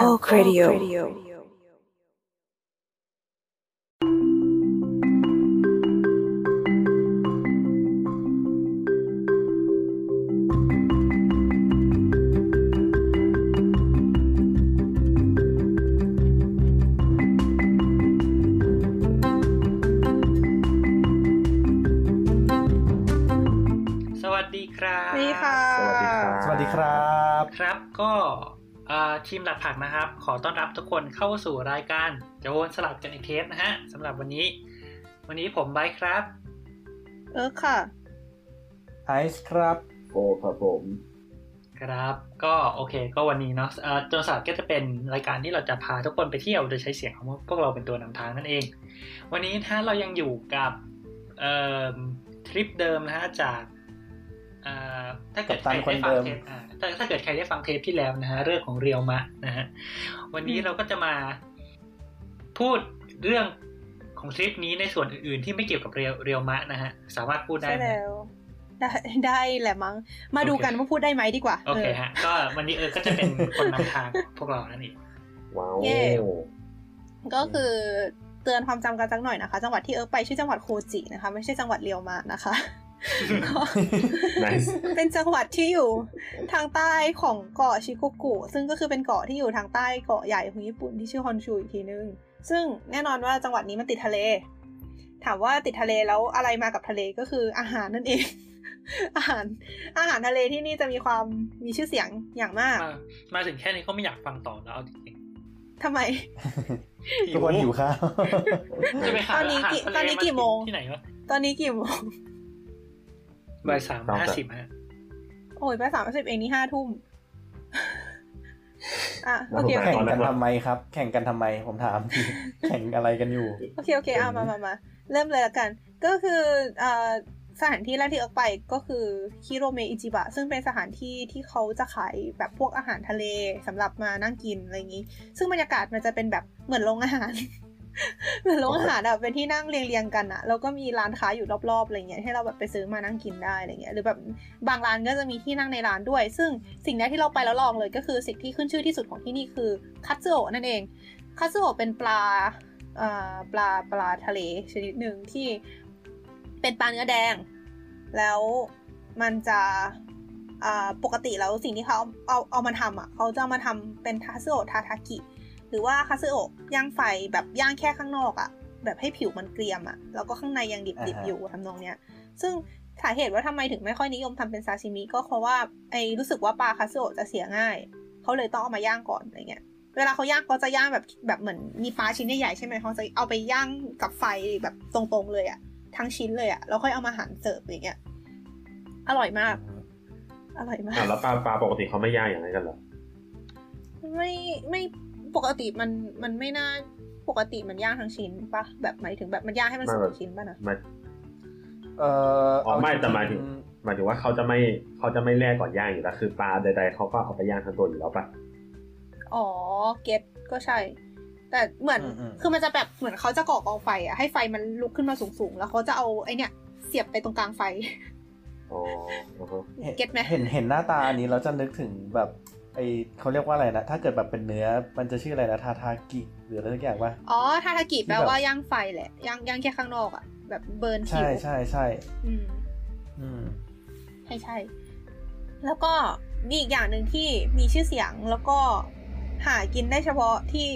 Oh, oh, co-radio ทีมหลักผักนะครับ ขอต้อนรับทุกคนเข้าสู่รายการโจนสลับกันอีกเทปนะฮะสำหรับวันนี้ วันนี้ผมไบร์ทครับ เออค่ะไอซ์ครับโอ้ครับผมครับก็โอเค ก็วันนี้เนาะอ่าโจนสลัดก็จะเป็นรายการที่เราจะพาทุกคนไปเที่ยวโดยใช้เสียงของพวกเราเป็นตัวนำทางนั่นเอง วันนี้ถ้าเรายังอยู่กับเอ่อทริปเดิมนะฮะจากอ่า ถ้าเกิดใครได้ฟังเทปอ่าถ้าถ้าเกิดใครได้ฟังเทปที่แล้วนะฮะเรื่องของเรียวมะนะฮะวันนี้เราก็จะมาพูดเรื่องของทริปนี้ในส่วนอื่นๆที่ไม่เกี่ยวกับเรียวเรียวมะนะฮะสามารถพูดได้ใช่ไหมแล้วได้ได้แหละมั้งมาดูกันว่าพูดได้ไหมดีกว่าโอเคเออฮะก็วันนี้เออก็จะเป็นคนนำทางพวกเรานั่นเองว้าวเย้ก็คือเตือนความจำกันสักหน่อยนะคะ จังหวัดที่เอิร์กไปชื่อจังหวัดโคจินะคะ ไม่ใช่จังหวัดเรียวมานะคะก็ nice เป็นจังหวัดที่อยู่ทางใต้ของเกาะชิโกกุ ซึ่งก็คือเป็นเกาะที่อยู่ทางใต้เกาะใหญ่ของญี่ปุ่นที่ชื่อฮอนชูอีกทีนึง ซึ่งแน่นอนว่าจังหวัดนี้มันติดทะเล ถามว่าติดทะเลแล้วอะไรมากับทะเลก็คืออาหารนั่นเอง อาหาร อาหารทะเลที่นี่จะมีความมีชื่อเสียงอย่างมาก มามาถึงแค่นี้ก็ไม่อยากฟังต่อแล้วเอาจริงทำไมๆทุกคนหิวข้าวจะไปหาตอนนี้อาหารกี่ทะเลตอนนี้กี่โมงที่ไหนวะตอนนี้กี่โมง บ่ายสามห้าสิบฮะ โอ้ยไปสามสิบเองนี่ห้าทุ่มอะโอเคโอแข่เคงกันทำไมครับ แข่งกันทำไมผมถามทีแข่งอะไรกันอยู่ โอเคโอเคเอามามามาเริ่มเลยละกัน ก็คือเอ่อสถานที่แรกที่เอิร์กไปก็คือคิโรเมอิจิบะซึ่งเป็นสถานที่ที่เขาจะขายแบบพวกอาหารทะเลสำหรับมานั่งกินอะไรอย่างนี้ ซึ่งบรรยากาศมันจะเป็นแบบเหมือนโรงอาหาร เหมือนโรงอาหารอะเป็นที่นั่งเรียงๆกันอะแล้วก็มีร้านค้าอยู่รอบๆอะไรเงี้ยให้เราแบบไปซื้อมานั่งกินได้อะไรเงี้ยหรือแบบบางร้านก็จะมีที่นั่งในร้านด้วย ซึ่งสิ่งแรกที่เราไปแล้วลองเลยก็คือสิ่งที่ขึ้นชื่อที่สุดของที่นี่คือคัตสึโอะนั่นเองคัตสึโอะเป็นปลาเอ่อปลาปลาทะเลชนิดหนึ่งที่เป็นปลาเนื้อแดง แล้วมันจะปกติแล้วสิ่งที่เขาเอาเอามาทำอะเขาจะมาทำเป็นคัตสึโอทาทากิ หรือว่าคัตสึโอะย่างไฟแบบย่างแค่ข้างนอกอะ่ะ แบบให้ผิวมันเกรียมอะ่ะ แล้วก็ข้างในยังดิบอ่าๆฮะอยู่ทำนองเนี้ย ซึ่งสาเหตุว่าทำไมถึงไม่ค่อยนิยมทำเป็นซาชิมิก็เพราะว่าไอ้รู้สึกว่าปลาคัตสึโอะจะเสียง่าย เขาเลยต้องเอามาย่างก่อนอะไรเงี้ย เวลาเขาย่างเขาจะย่างแบบแบบเหมือนมีปลาชิ้นใหญ่ๆใช่ไหมเขาจะเอาไปย่างกับไฟแบบตรงๆเลยอะ่ะทั้งชิ้นเลยอะ่ะแล้วค่อยเอามาหั่นเสิร์ฟอย่างเงี้ย อร่อยมาก อร่อยมาอะกแล้วปลาปลาปกติเขาไม่ย่างอย่างไรกันเหรอไม่ไม่ ปกติมันมันไม่น่าปกติมันย่างทั้งชิ้นปะแบบหมายถึงแบบมันย่างให้มันสุกทั้งชิ้นปะนะไม่เอ่ออ๋อไม่เจริงๆแต่หมายถึงหมายถึงว่าเขาจะไม่เขาจะไม่แล่ก่อนย่างอยู่แล้วคือปลาใดๆเขาก็เอาไปย่างทั้งตัวอยู่แล้วปะอ๋อเก็ตก็ใช่ แต่เหมือนอืมอืมคือมันจะแบบเหมือนเขาจะก่อกองไฟอะให้ไฟมันลุกขึ้นมาสูงๆ แล้วเขาจะเอาไอเนี่ยเสียบไปตรงกลางไฟอ๋ออือฮะเก็ตไหมเห็นเห็นหน้าตาอันนี้เราจะนึกถึงแบบ ไอเขาเรียกว่าอะไรนะ ถ้าเกิดแบบเป็นเนื้อ มันจะชื่ออะไรนะ ทาทากิ หรืออะไรสักอย่างว่าอ๋อ ทาทากิที่แปลแบบว่าย่างไฟแหละ ย่างย่างแค่ข้างนอกอะแบบเบิร์นผิใช่วใช่ใช่ อืม อืม ใช่ใช่ แล้วก็มีอีกอย่างหนึ่งที่มีชื่อเสียงแล้วก็หากินได้เฉพาะที่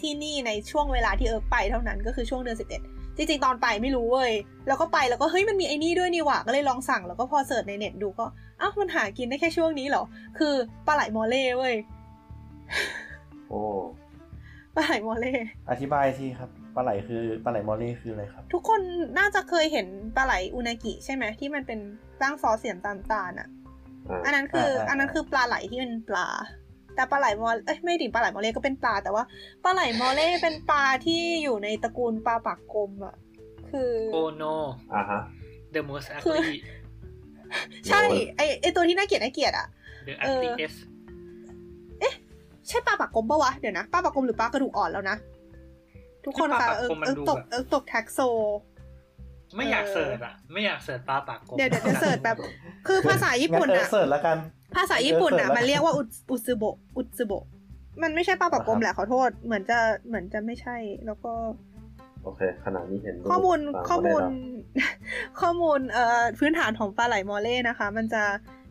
ที่นี่ในช่วงเวลาที่เอิร์กไปเท่านั้นก็คือช่วงเดือนสิบเอ็ด จริงๆตอนไปไม่รู้เว้ย แล้วก็ไปแล้วก็เฮ้ยมันมีไอ้นี่ด้วยนี่หว่า ก็เลยลองสั่งแล้วก็พอ search ในเน็ตดูก็อ้าวมันหากินได้แค่ช่วงนี้เหรอ คือปลาไหลมอเรย์เว้ย โอ้ ปลาไหลมอเรย์ อธิบายทีครับ ปลาไหลคือปลาไหลมอเรย์คืออะไรครับ ทุกคนน่าจะเคยเห็นปลาไหลอุนากิใช่ไหมที่มันเป็นตั้งซอสเสียมตามตาลอะอ่าอันนั้นคืออ่าอ่าอันนั้นคือปลาไหลที่เป็นปลา แต่ปลาไหลมอเรย์เอ้ยไม่ดิปลาไหลมอเรย์ก็เป็นปลาแต่ว่าปลาไหลมอเล่เป็นปลาที่อยู่ในตระกูลปลาปากกลมอะ คือโอโนอ่าฮะ The Most Ugly ใช่ไอไอตัวที่น่าเกลียดน่าเกลียดอะ The เออ Ugliest ใช่ปลาปากกลมปะวะ เดี๋ยวนะปลาปากกลมหรือปลากระดูกอ่อนแล้วนะ ทุกคนปลาคะปากเออกลมมันเออดูตกแบบเออตกแท็กโซไม่อยากเออเสิร์ชอะไม่อยากเสิร์ชปลาปากกลมเดี๋ยวเดี๋ยวจะเสิร์ชแบบ คือภาษาญี่ปุ่นงั้เอออะเสิร์ชแล้วกัน ภาษาญี่ปุ่นอะเออเสิร์ชแล้วมันเรียกว่าอุอุซึโบะอุซึโบะมันไม่ใช่ปลาปากกลมแหละขอโทษ เหมือนจะเหมือนจะไม่ใช่ แล้วก็ โอเคขณะนี้เห็นรูปข้อมูลปลาข้อมูลไได้ข้อมูลเอ่อพื้นฐานของปลาไหลมอเล่นะคะ มันจะ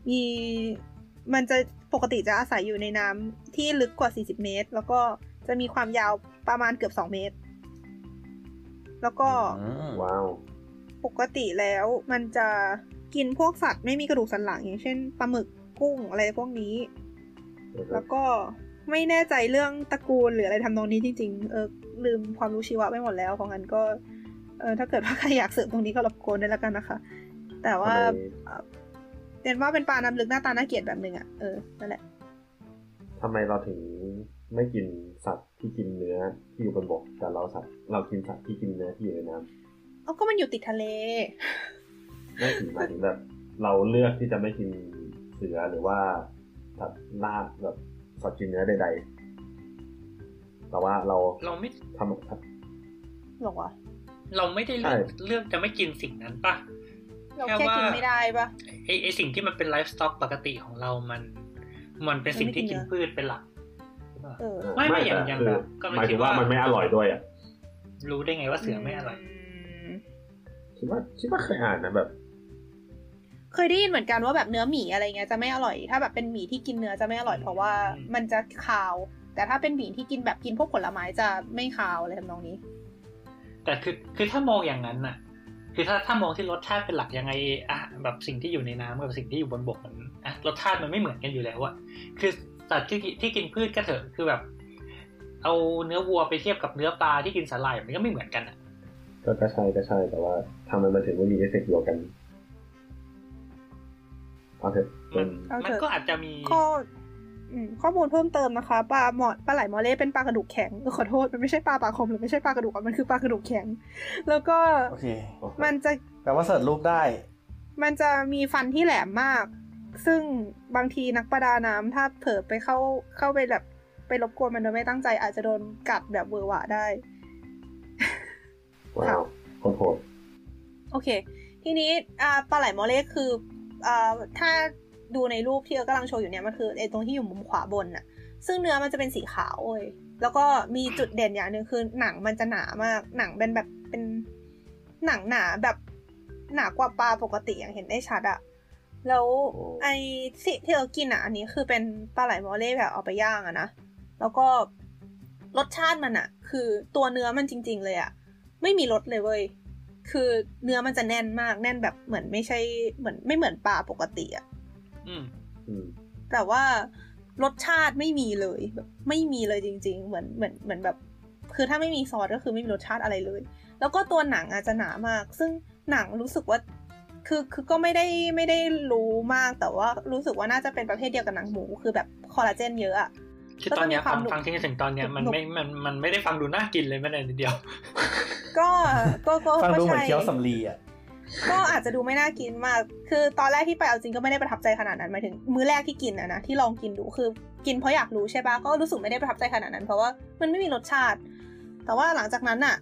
มีมันจะปกติจะอาศัยอยู่ในน้ำที่ลึกกว่า 40 เมตร แล้วก็จะมีความยาวประมาณเกือบ 2 เมตร แล้วก็อืมว้าวปกติแล้วมันจะกินพวกสัตว์ไม่มีกระดูกสันหลังอย่างเช่นปลาหมึก กุ้งอะไรพวกนี้ แล้วก็ไม่แน่ใจเรื่องตระกูลหรืออะไรทำนองนี้จริง ๆ เออลืมความรู้ชีวะไปหมดแล้วของอันก็ เออถ้าเกิดว่าใครอยากเสริมตรงนี้ก็รบกวนด้วยแล้วกันนะคะ แต่ว่าทำไมเอ่อเรียนว่าเป็นปลาน้ำลึกหน้าตาน่าเกลียดแบบหนึ่งอะเออนั่นแหละทำไมเราถึงไม่กินสัตว์ที่กินเนื้อที่อยู่บนบกแต่เราสัตว์เรากินสัตว์ที่กินเนื้อที่อยู่ในน้เอาก็มันอยู่ติดทะเลำไม่ถึงหมายถึงแบบเราเลือกที่จะไม่กินเสือหรือว่าสัตว์ล่าแบบสัตว์กินเนื้อใดๆแต่ว่าเราเราไม่ทำหรอวะเราไม่ได้เลือกใช่เลือกจะไม่กินสิ่งนั้นปะเราแค่แค่ว่ากินไม่ได้ปะไอไอสิ่งที่มันเป็นไลฟ์สต็อกปกติของเรามัน มันเป็นสิ่งที่กินพืชเป็นหลักใช่ปะเออไม่ไม่แต่อย่างอย่างคืแบบก็ไม่หมายคิถึดงว่าว่ามัมันไม่อร่อยด้วยอะรู้ได้ไงว่าเสือไม่อร่อยมคิดว่าคิดว่าเคยอ่านนะแบบ เคยได้ยินเหมือนกันว่าแบบเนื้อหมีอะไรเงี้ยจะไม่อร่อย ถ้าแบบเป็นหมีที่กินเนื้อจะไม่อร่อยเพราะว่ามันจะคาว แต่ถ้าเป็นหมีที่กินแบบกินพวกผลไม้จะไม่คาวอะไรทำนองนี้ แต่คือคือถ้ามองอย่างนั้นน่ะ คือถ้าถ้ามองที่รสชาติเป็นหลักยังไงอะแบบสิ่งที่อยู่ในน้ำกับสิ่งที่อยู่บนบกมันอะรสชาติมันไม่เหมือนกันอยู่แล้วอะคือสัตว์ที่กินที่กินพืชก็เถอะคือแบบ เอาเนื้อวัวไปเทียบกับเนื้อปลาที่กินสาหร่ายมันก็ไม่เหมือนกันอะก็ก็ใช่ก็ใช่แต่ว่าทำไมมันถึงไม่มีเอฟเฟกต์เดียวกัน เอาเถอะมันเอาเถอะมันก็อาจจะมีข้ออืมข้อมูลเพิ่มเติมนะคะปลาหมอดปลาไหลมอเล่เป็นปลากระดูกแข็งเออขอโทษมันไม่ใช่ปลาปากคมหรือไม่ใช่ปลากระดูกอะมันคือปลากระดูกแข็ง แล้วก็โอเคมันจะแปลว่าเสิร์ชรูปได้ มันจะมีฟันที่แหลมมาก ซึ่งบางทีนักประดาน้ำถ้าเผลอไปเข้าเข้าไปแบบไปรบกวนมันโดยไม่ตั้งใจ อาจจะโดนกัดแบบเวอร์หวะได้ว้าวโคตรโหดโอเค ทีนี้อ่าปลาไหลมอเล่คืออ่า ถ้าดูในรูปที่เอิร์กำลังโชว์อยู่เนี่ยมันคือไอ้ตรงที่อยู่มุมขวาบนน่ะ ซึ่งเนื้อมันจะเป็นสีขาวเว้ยแล้วก็มีจุดเด่นอย่างหนึ่งคือหนังมันจะหนามาก หนังเป็นแบบเป็นหนังหนาแบบหนากว่าปลาปกติอย่างเห็นได้ชัดอะแล้วไอ้ที่ที่เรากินอะอันนี้คือเป็นปลาไหลมอเล่แบบเอาไปย่างอะนะแล้วก็รสชาติมันอะคือตัวเนื้อมันจริง ๆ เลยอะไม่มีรสเลยเว้ย คือเนื้อมันจะแน่นมากแน่นแบบเหมือนไม่ใช่เหมือนไม่เหมือนปลาปกติอะอืมอืมแต่ว่ารสชาติไม่มีเลยแบบไม่มีเลยจริง ๆ เหมือนเหมือนเหมือนแบบ คือถ้าไม่มีซอสก็คือไม่มีรสชาติอะไรเลย แล้วก็ตัวหนังอาจจะหนามาก ซึ่งหนังรู้สึกว่าคือคือก็ไม่ได้ไม่ได้รู้มากแต่ว่ารู้สึกว่าน่าจะเป็นประเภทเดียวกับหนังหมู คือแบบคอลลาเจนเยอะอะ คือตอนเนี้ยก็จะมีความฟังฟังที่ถึงตอนเนี้ยมันหนุบไม่มันมันไม่ได้ฟังดูน่ากินเลยแม้แต่นิดเดียว ก็ก็ก็ฟังก็ดูเหมือนใช่เคี้ยวสำลีอะก็อาจจะดูไม่น่ากินมาก คือตอนแรกที่ไปเอาจริงก็ไม่ได้ประทับใจขนาดนั้นหมายถึง มื้อแรกที่กินอะนะที่ลองกินดูคือกินเพราะอยากรู้ใช่ปะก็รู้สึกไม่ได้ประทับใจขนาดนั้น เพราะว่ามันไม่มีรสชาติ แต่ว่าหลังจากนั้นอะ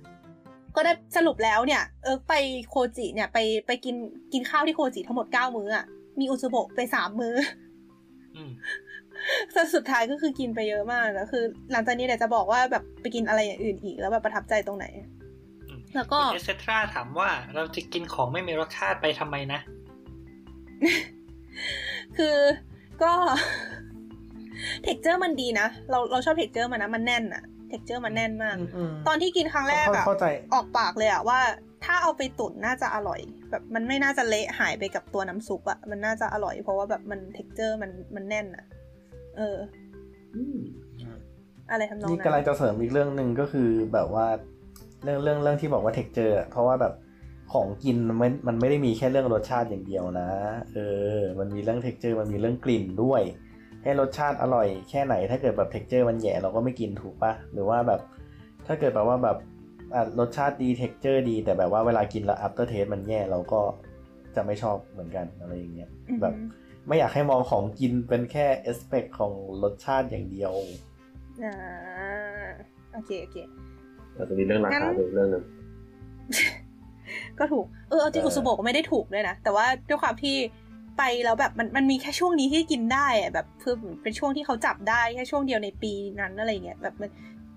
ก็ได้สรุปแล้วเนี่ยเออไปโคจิเนี่ยไปไปกินกินข้าวที่โคจิทั้งหมดเก้ามื้ออะมีอุซุโบะไปสามมื้ออืม แต่สุดท้ายก็คือกินไปเยอะมากแล้วคือ หลังจากนี้เดี๋ยวจะบอกว่าแบบไปกินอะไรอย่างอื่นอีกแล้วแบบประทับใจตรงไหนอืมแล้วก็เอสเซทราถามว่าเราจะกินของไม่มีรสชาติไปทำไมนะ คือก็ texture มันดีนะ เราเราชอบ texture มันนะ มันแน่นอะ texture มันแน่นมากอืมตอนที่กินครั้งแรกอะเข้าใจออกปากเลยอะว่า ถ้าเอาไปตุ๋นน่าจะอร่อย แบบมันไม่น่าจะเละหายไปกับตัวน้ำซุปอะมันน่าจะอร่อยเพราะว่าแบบมัน texture มันมันแน่นอะ เอออืมอะไรทำนองนี่นั้นกำลังจะเสริมอีกเรื่องหนึ่งก็คือแบบว่าเรื่องเรื่องเรื่องที่บอกว่า texture เพราะว่าแบบของกินมันไม่มันไม่ได้มีแค่เรื่องรสชาติอย่างเดียวนะ เออ มันมีเรื่อง texture มันมีเรื่องกลิ่นด้วยให้รสชาติอร่อยแค่ไหน ถ้าเกิดแบบ texture มันแย่เราก็ไม่กินถูกปะหรือว่าแบบ ถ้าเกิดแบบว่าแบบอะรสชาติดี texture ดี แต่แบบว่าเวลากินแล้ว after taste มันแย่เราก็จะไม่ชอบเหมือนกันอะไรอย่างเงี้ยอือหือแบบ ไม่อยากให้มองของกินเป็นแค่ aspect ของรสชาติอย่างเดียวอ่าโอเคโอเคแต่จะมีเรื่องรางั้คานด้วยเรื่องหนึงก็ถูกเออเอาจริงเอออุซุโบะก็ไม่ได้ถูกด้วยนะ แต่ว่าด้วยความที่ไปแล้วแบบมันมันมีแค่ช่วงนี้ที่กินได้อะแบบคือเป็นช่วงที่เขาจับได้แค่ช่วงเดียวในปีนั้นอะไรเงี้ยแบบมัน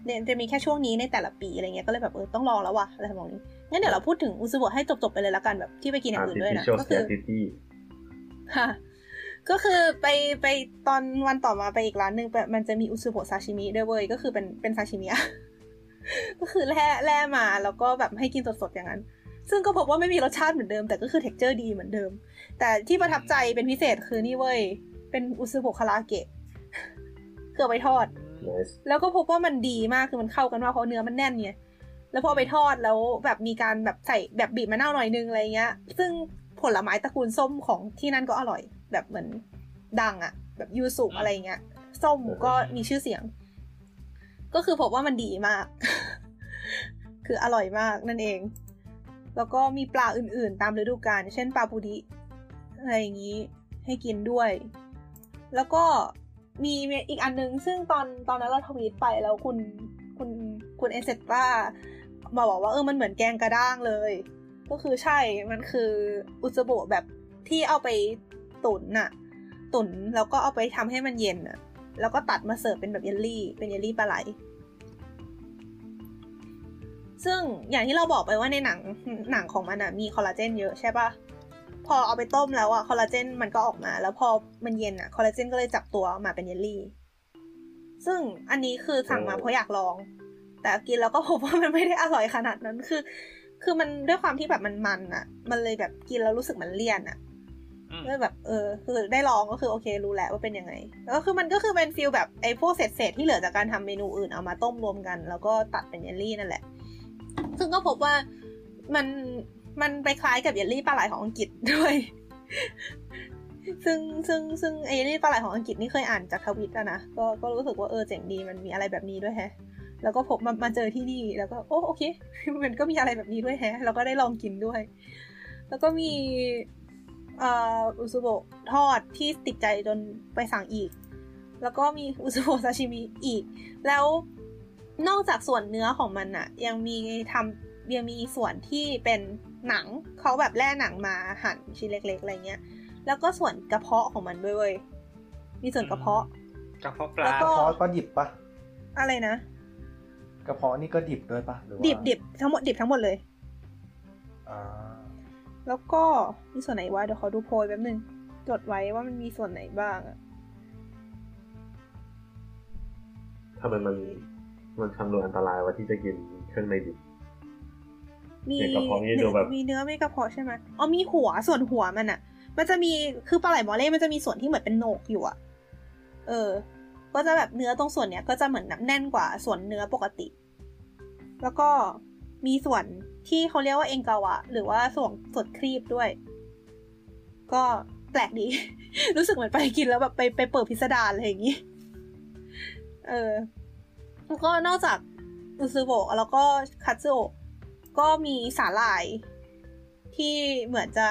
เนี่ยจะมีแค่ช่วงนี้ในแต่ละปีอะไรเงี้ยก็เลยแบบเออต้องลองแล้วว่ะอะไรทำนองนี้งั้นเดี๋ยวเราพูดถึงอุซุโบะให้จบๆไปเลยละกันแบบที่ไปกินอย่างอื่นด้วยนะ artificial ก็คือ scarcity ค่ะ ก็คือไปไปตอนวันต่อมาไปอีกร้านหนึ่งแบบมันจะมีอุซุโบะซาชิมิด้วยเว้ยก็คือเป็นเป็นซาชิมิอะก็คือแล่แล่มาแล้วก็แบบให้กินสดๆอย่างนั้น ซึ่งก็พบว่าไม่มีรสชาติเหมือนเดิม แต่ก็คือ texture ดีเหมือนเดิม แต่ที่ประทับใจเป็นพิเศษคือนี่เว้ย เป็นอุซุโบะคาราเกะเกือบไปทอด nice แล้วก็พบว่ามันดีมากคือมันเข้ากันมากเพราะเนื้อมันแน่นไงแล้วพอเอาไปทอดแล้วแบบมีการแบบใส่แบบบีบมะนาวหน่อยนึงอะไรเงี้ย ซึ่งผลไม้ตระกูลส้มของที่นั่นก็อร่อย แบบเหมือนดังอะแบบยูสุอะไรเงี้ยส้มก็มีชื่อเสียง ก็คือพบว่ามันดีมาก คืออร่อยมากนั่นเอง แล้วก็มีปลาอื่นๆ ตามฤดูกาลเช่นปลาปูดิอะไรอย่างนี้ให้กินด้วย แล้วก็มีอีกอันนึง ซึ่งตอนตอนนั้นเราทวีตไปแล้วคุณคุณคุณเอเซตรามาบอกว่าเออมันเหมือนแกงกระด้างเลย ก็คือใช่มันคืออุจโบะแบบที่เอาไป ตุ๋นน่ะ ตุ๋นแล้วก็เอาไปทำให้มันเย็นน่ะ แล้วก็ตัดมาเสิร์ฟเป็นแบบเยลลี่ เป็นเยลลี่ปลาไหล ซึ่งอย่างที่เราบอกไปว่าในหนังหนังของมันอะมีคอลลาเจนเยอะใช่ปะพอเอาไปต้มแล้วอะคอลลาเจนมันก็ออกมา แล้วพอมันเย็นอะคอลลาเจนก็เลยจับตัวออกมาเป็นเยลลี่ ซึ่งอันนี้คือสั่งมาโอ้เพราะอยากลอง แต่กินแล้วก็พบว่ามันไม่ได้อร่อยขนาดนั้นคือคือมันด้วยความที่แบบมันมันอะมันเลยแบบกินแล้วรู้สึกมันเลี่ยนอะ อืมเลยแบบเออคือได้ลองก็คือโอเครู้แล้วว่าเป็นยังไงแล้วก็คือมันก็คือเป็น feel แบบไอ้พวกเศษๆที่เหลือจากการทำเมนูอื่นเอามาต้มรวมกัน แล้วก็ตัดเป็นเยลลี่นั่นแหละ ซึ่งก็พบว่ามันมันไปคล้ายกับเยลลี่ปลาไหลของอังกฤษด้วย ซึ่งซึ่งซึ่งไอ้เยลลี่ปลาไหลของอังกฤษนี่เคยอ่านจากทวิตอะนะก็ก็รู้สึกว่าเออเจ๋งดีมันมีอะไรแบบนี้ด้วยแฮะแล้วก็ผมมามาเจอที่นี่แล้วก็โอ้โอเค มันก็มีอะไรแบบนี้ด้วยแฮะ แล้วก็ได้ลองกินด้วย แล้วก็มี อ่ออุซุโบะทอดที่ติดใจจนไปสั่งอีก แล้วก็มีอุซุโบะซาชิมิอีก แล้วนอกจากส่วนเนื้อของมันอะยังมีทำยังมีส่วนที่เป็นหนังเขาแบบแล่หนังมาหั่นชิ้นเล็ก ๆ อะไรเงี้ย แล้วก็ส่วนกระเพาะของมันด้วยเว้ยมีส่วนกระเพาะกระเพาะปแล้ลาวก็กระเพาะก็ดิบปะอะไรนะกระเพาะนี่ก็ดิบด้วยปะหรือว่าดิบดิบทั้งหมดดิบทั้งหมดเลยอ่า แล้วก็มีส่วนไหนวะเดี๋ยวขอดูโพยแป๊บนึง จดไว้ว่ามันมีส่วนไหนบ้างอะทำไมมันมันทำดูอันตรายวะที่จะกินเครื่องในดิบมีเนี่ยกระเพาะนี่ดูแบบมีเนื้อไม่กระเพาะใช่ไหมอ๋อมีหัวส่วนหัวมันอะมันจะมีคือปลาไหลมอเล่มันจะมีส่วนที่เหมือนเป็นโหนกอยู่อะเออ ก็จะแบบเนื้อตรงส่วนเนี้ยก็จะเหมือนแน่นกว่าส่วนเนื้อปกติ แล้วก็มีส่วน ที่เขาเรียกว่าเองกาวะหรือว่าส่วนส่วนครีบด้วย ก็แปลกดี รู้สึกเหมือนไปกินแล้วแบบไปไปเปิดพิสดารอะไรอย่างนี้เออแล้วก็นอกจากอุซึโบะแล้วก็คัตสึโอะก็มีสาหร่าย ที่เหมือนจะ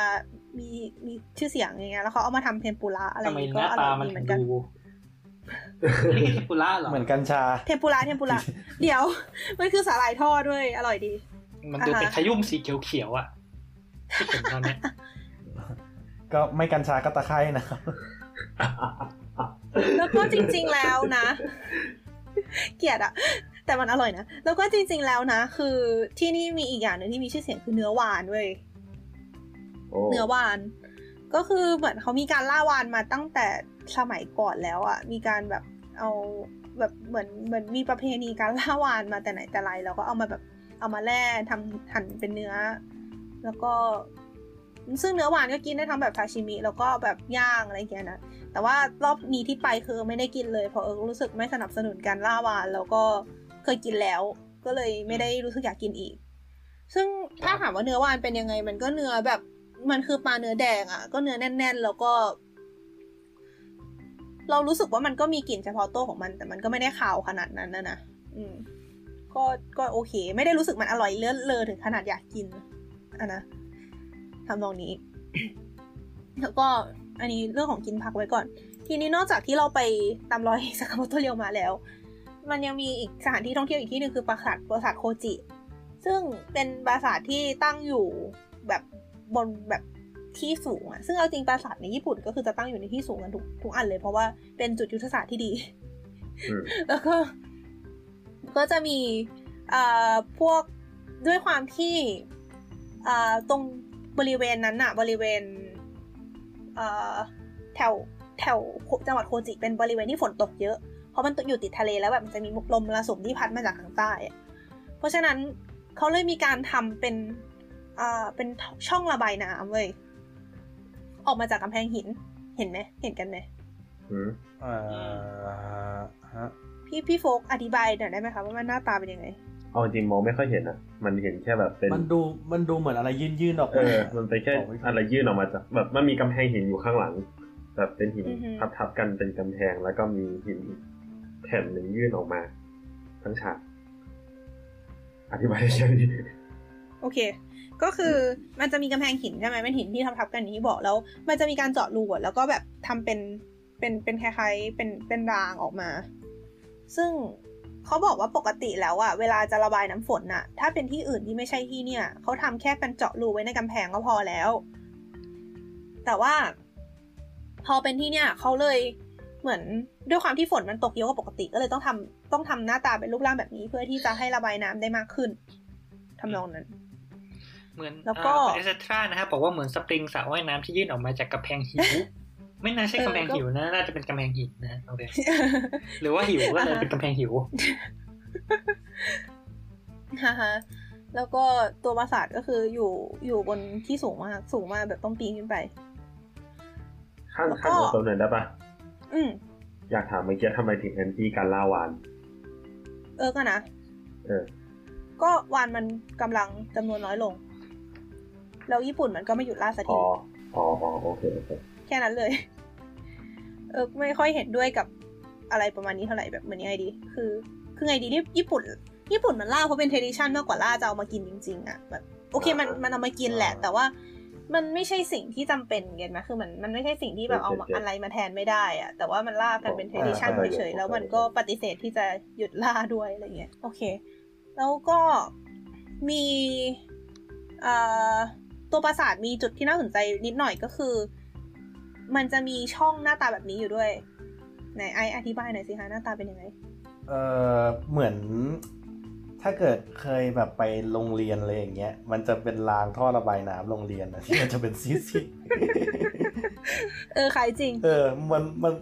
มีมีชื่อเสียงอย่างเงี้ยแล้วเขาเอามาทำเทมปุระอะไรอทำย่างไมงี้หก็น้าอตาร่อยมันดีเหถึมืงอนกันดูนี่คือปุระเหรอเหมือนกัญชา เทมปุระเทมปุระเดี๋ยว มันคือสาหร่ายทอดด้วย อร่อยดี มันดูเป็นอ่าฮะขยุ่มสีเขียวๆอะที่เห็นตอนเนี้ยก็ไม่กัญชาก็ตะไคร่นะครับแล้วก็จริง ๆแล้วนะ เกลียดอะแต่มันอร่อยนะ แล้วก็จริง ๆแล้วนะ คือที่นี่มีอีกอย่างหนึ่งที่มีชื่อเสียงคือเนื้อวานเว้ยโอ้เนื้อวาน ก็คือเหมือนเขามีการล่าวานมาตั้งแต่สมัยก่อนแล้วอะมีการแบบเอาแบบเหมือนเหมือนมีประเพณีการล่าวานมาแต่ไหนแต่ไรแล้วก็เอามาแบบ เอามาแล่ทำหั่นเป็นเนื้อ แล้วก็ ซึ่งเนื้อหวานก็กินได้ทั้งแบบซาชิมิ แล้วก็แบบย่างอะไรเงี้ยนะแต่ว่ารอบนี้ที่ไปคือไม่ได้กินเลยเพราะเออรู้สึกไม่สนับสนุนการล่าหวาน แล้วก็เคยกินแล้ว ก็เลยไม่ได้รู้สึกอยากกินอีก ซึ่งถ้าถามว่าเนื้อวานเป็นยังไง มันก็เนื้อแบบมันคือปลาเนื้อแดงอะ่ะ ก็เนื้อแน่น ๆ แล้วก็ เรารู้สึกว่ามันก็มีกลิ่นเฉพาะตัวของมัน แต่มันก็ไม่ได้ขาวขนาดนั้นนะนะอืม ก็ก็โอเค ไม่ได้รู้สึกมันอร่อยเลื่อนเลอถึงขนาดอยากกินอะนะทำนองนี้ แล้วก็อันนี้เรื่องของกินพักไว้ก่อน ทีนี้นอกจากที่เราไปตามรอยสากาโมโตเรียวมาแล้ว มันยังมีอีกสถานที่ท่องเที่ยวอีกที่หนึ่งคือปราสาทปราสาทโคจิ ซึ่งเป็นปราสาทที่ตั้งอยู่แบบบนแบบที่สูงอะซึ่งเอาจริงปราสาทในญี่ปุ่นก็คือจะตั้งอยู่ในที่สูงกันทุกทุกอันเลย เพราะว่าเป็นจุดยุทธศาสตร์ที่ดี แล้วก็ ก็จะมีเอ่อพวกด้วยความที่เอ่อตรงบริเวณนั้นอะบริเวณเอ่อแถวแถวจังหวัดโคจิเป็นบริเวณที่ฝนตกเยอะ เพราะมันอยู่ติดทะเลแล้วแบบมันจะมีลมมรสุมที่พัดมาจากทางใต้อะเพราะฉะนั้นเขาเลยมีการทำเป็นเอ่อเป็นช่องระบายน้ำเว้ยออกมาจากกำแพงหิน เห็นไหมเห็นกันไหมอืมอ่าฮะ พี่พี่โฟกอธิบายหน่อยได้ไหมคะว่ามันหน้าตาเป็นยังไงเอาจริงมองไม่ค่อยเห็นอะมันเห็นแค่แบบเป็นมันดูมันดูเหมือนอะไรยื่นยื่นๆออกเอมาอมันเป็นแค่บอกไม่ถูกอะไรยื่นออกมาจากแบบมันมีกำแพงหินอยู่ข้างหลัง แบบเป็นหินอือฮึทับทับๆกันเป็นกำแพงแล้วก็มีหินอีกแผ่นหนึ่งยื่นออกมา ทั้งฉากอธิบายได้แค่นี้โอเค ก็คือมันจะมีกำแพงหินใช่ไหมเป็นหินที่ทับๆกันอย่างที่บอกแล้ว มันจะมีการเจาะรูอะแล้วก็แบบทำเป็นเป็นเป็นคล้ายๆเป็นเป็นรางออกมา ซึ่งเขาบอกว่าปกติแล้วอะเวลาจะระบายน้ำฝนอะถ้าเป็นที่อื่นที่ไม่ใช่ที่เนี่ยเขาทำแค่เป็นเจาะรูไว้ในกำแพงก็พอแล้ว แต่ว่า พอเป็นที่เนี่ยเขาเลยเหมือนด้วยความที่ฝนมันตกเยอะกว่าปกติก็เลยต้องทำต้องทำหน้าตาเป็นรูปร่างแบบนี้ เพื่อที่จะให้ระบายน้ำได้มากขึ้นทำนองนั้น เหมือนแล้วก็เอสตรานะครับบอกว่าเหมือนสปริงสระว่ายน้ำที่ยื่นออกมาจากกระแพงหิว ไม่น่าใช่กำแพงหิวนะ น่าจะเป็นกำแพงหินนะโอเคหรือว่าหิวก็เลยเป็นกำแพงหิวฮ่าฮะแล้วก็ตัวปราสาทก็คืออยู่อยู่บนที่สูงมาก สูงมากแบบต้องปีนขึ้นไปขั้นแล้วก็ขั้นของตัวหน่อยได้ปะอืมอยากถามเมื่อกี้ทำไมถึงแอนตี้การล่าวาน เออก็นะ เออ ก็วานมันกำลังจำนวนน้อยลง แล้วญี่ปุ่นมันก็ไม่หยุดล่าสักอ๋ทีออ๋อ อ๋อ โอเคโอเคแค่นั้นเลย เออไม่ค่อยเห็นด้วยกับอะไรประมาณนี้เท่าไหร่แบบเหมือนยังไงดี คือ คือไงดีที่ญี่ปุ่น ญี่ปุ่นมันล่าเพราะเป็นเทดิชันมากกว่าล่าจะเอามากินจริงๆอะแบบโอเคมันมันเอามากินแหละ แต่ว่ามันไม่ใช่สิ่งที่จำเป็นเห็นไหมคือมันมันไม่ใช่สิ่งที่แบบเอามาอะไรมาแทนไม่ได้อะแต่ว่ามันล่ากันเป็นเทดิชันเฉยๆแล้วมันก็ปฏิเสธที่จะหยุดล่าด้วยอะไรเงี้ยโอเค แล้วก็มีเอ่อตัวปราสาทมีจุดที่น่าสนใจนิดหน่อยก็คือ มันจะมีช่องหน้าตาแบบนี้อยู่ด้วยไหนไออธิบายหน่อยสิคะหน้าตาเป็นยังไง เออเหมือนถ้าเกิดเคยแบบไปโรงเรียนอะไรอย่างเงี้ย มันจะเป็นรางท่อระบายน้ำโรงเรียนนะที่มันจะเป็นซีซีเออคล้ายจริง เออ มันมัน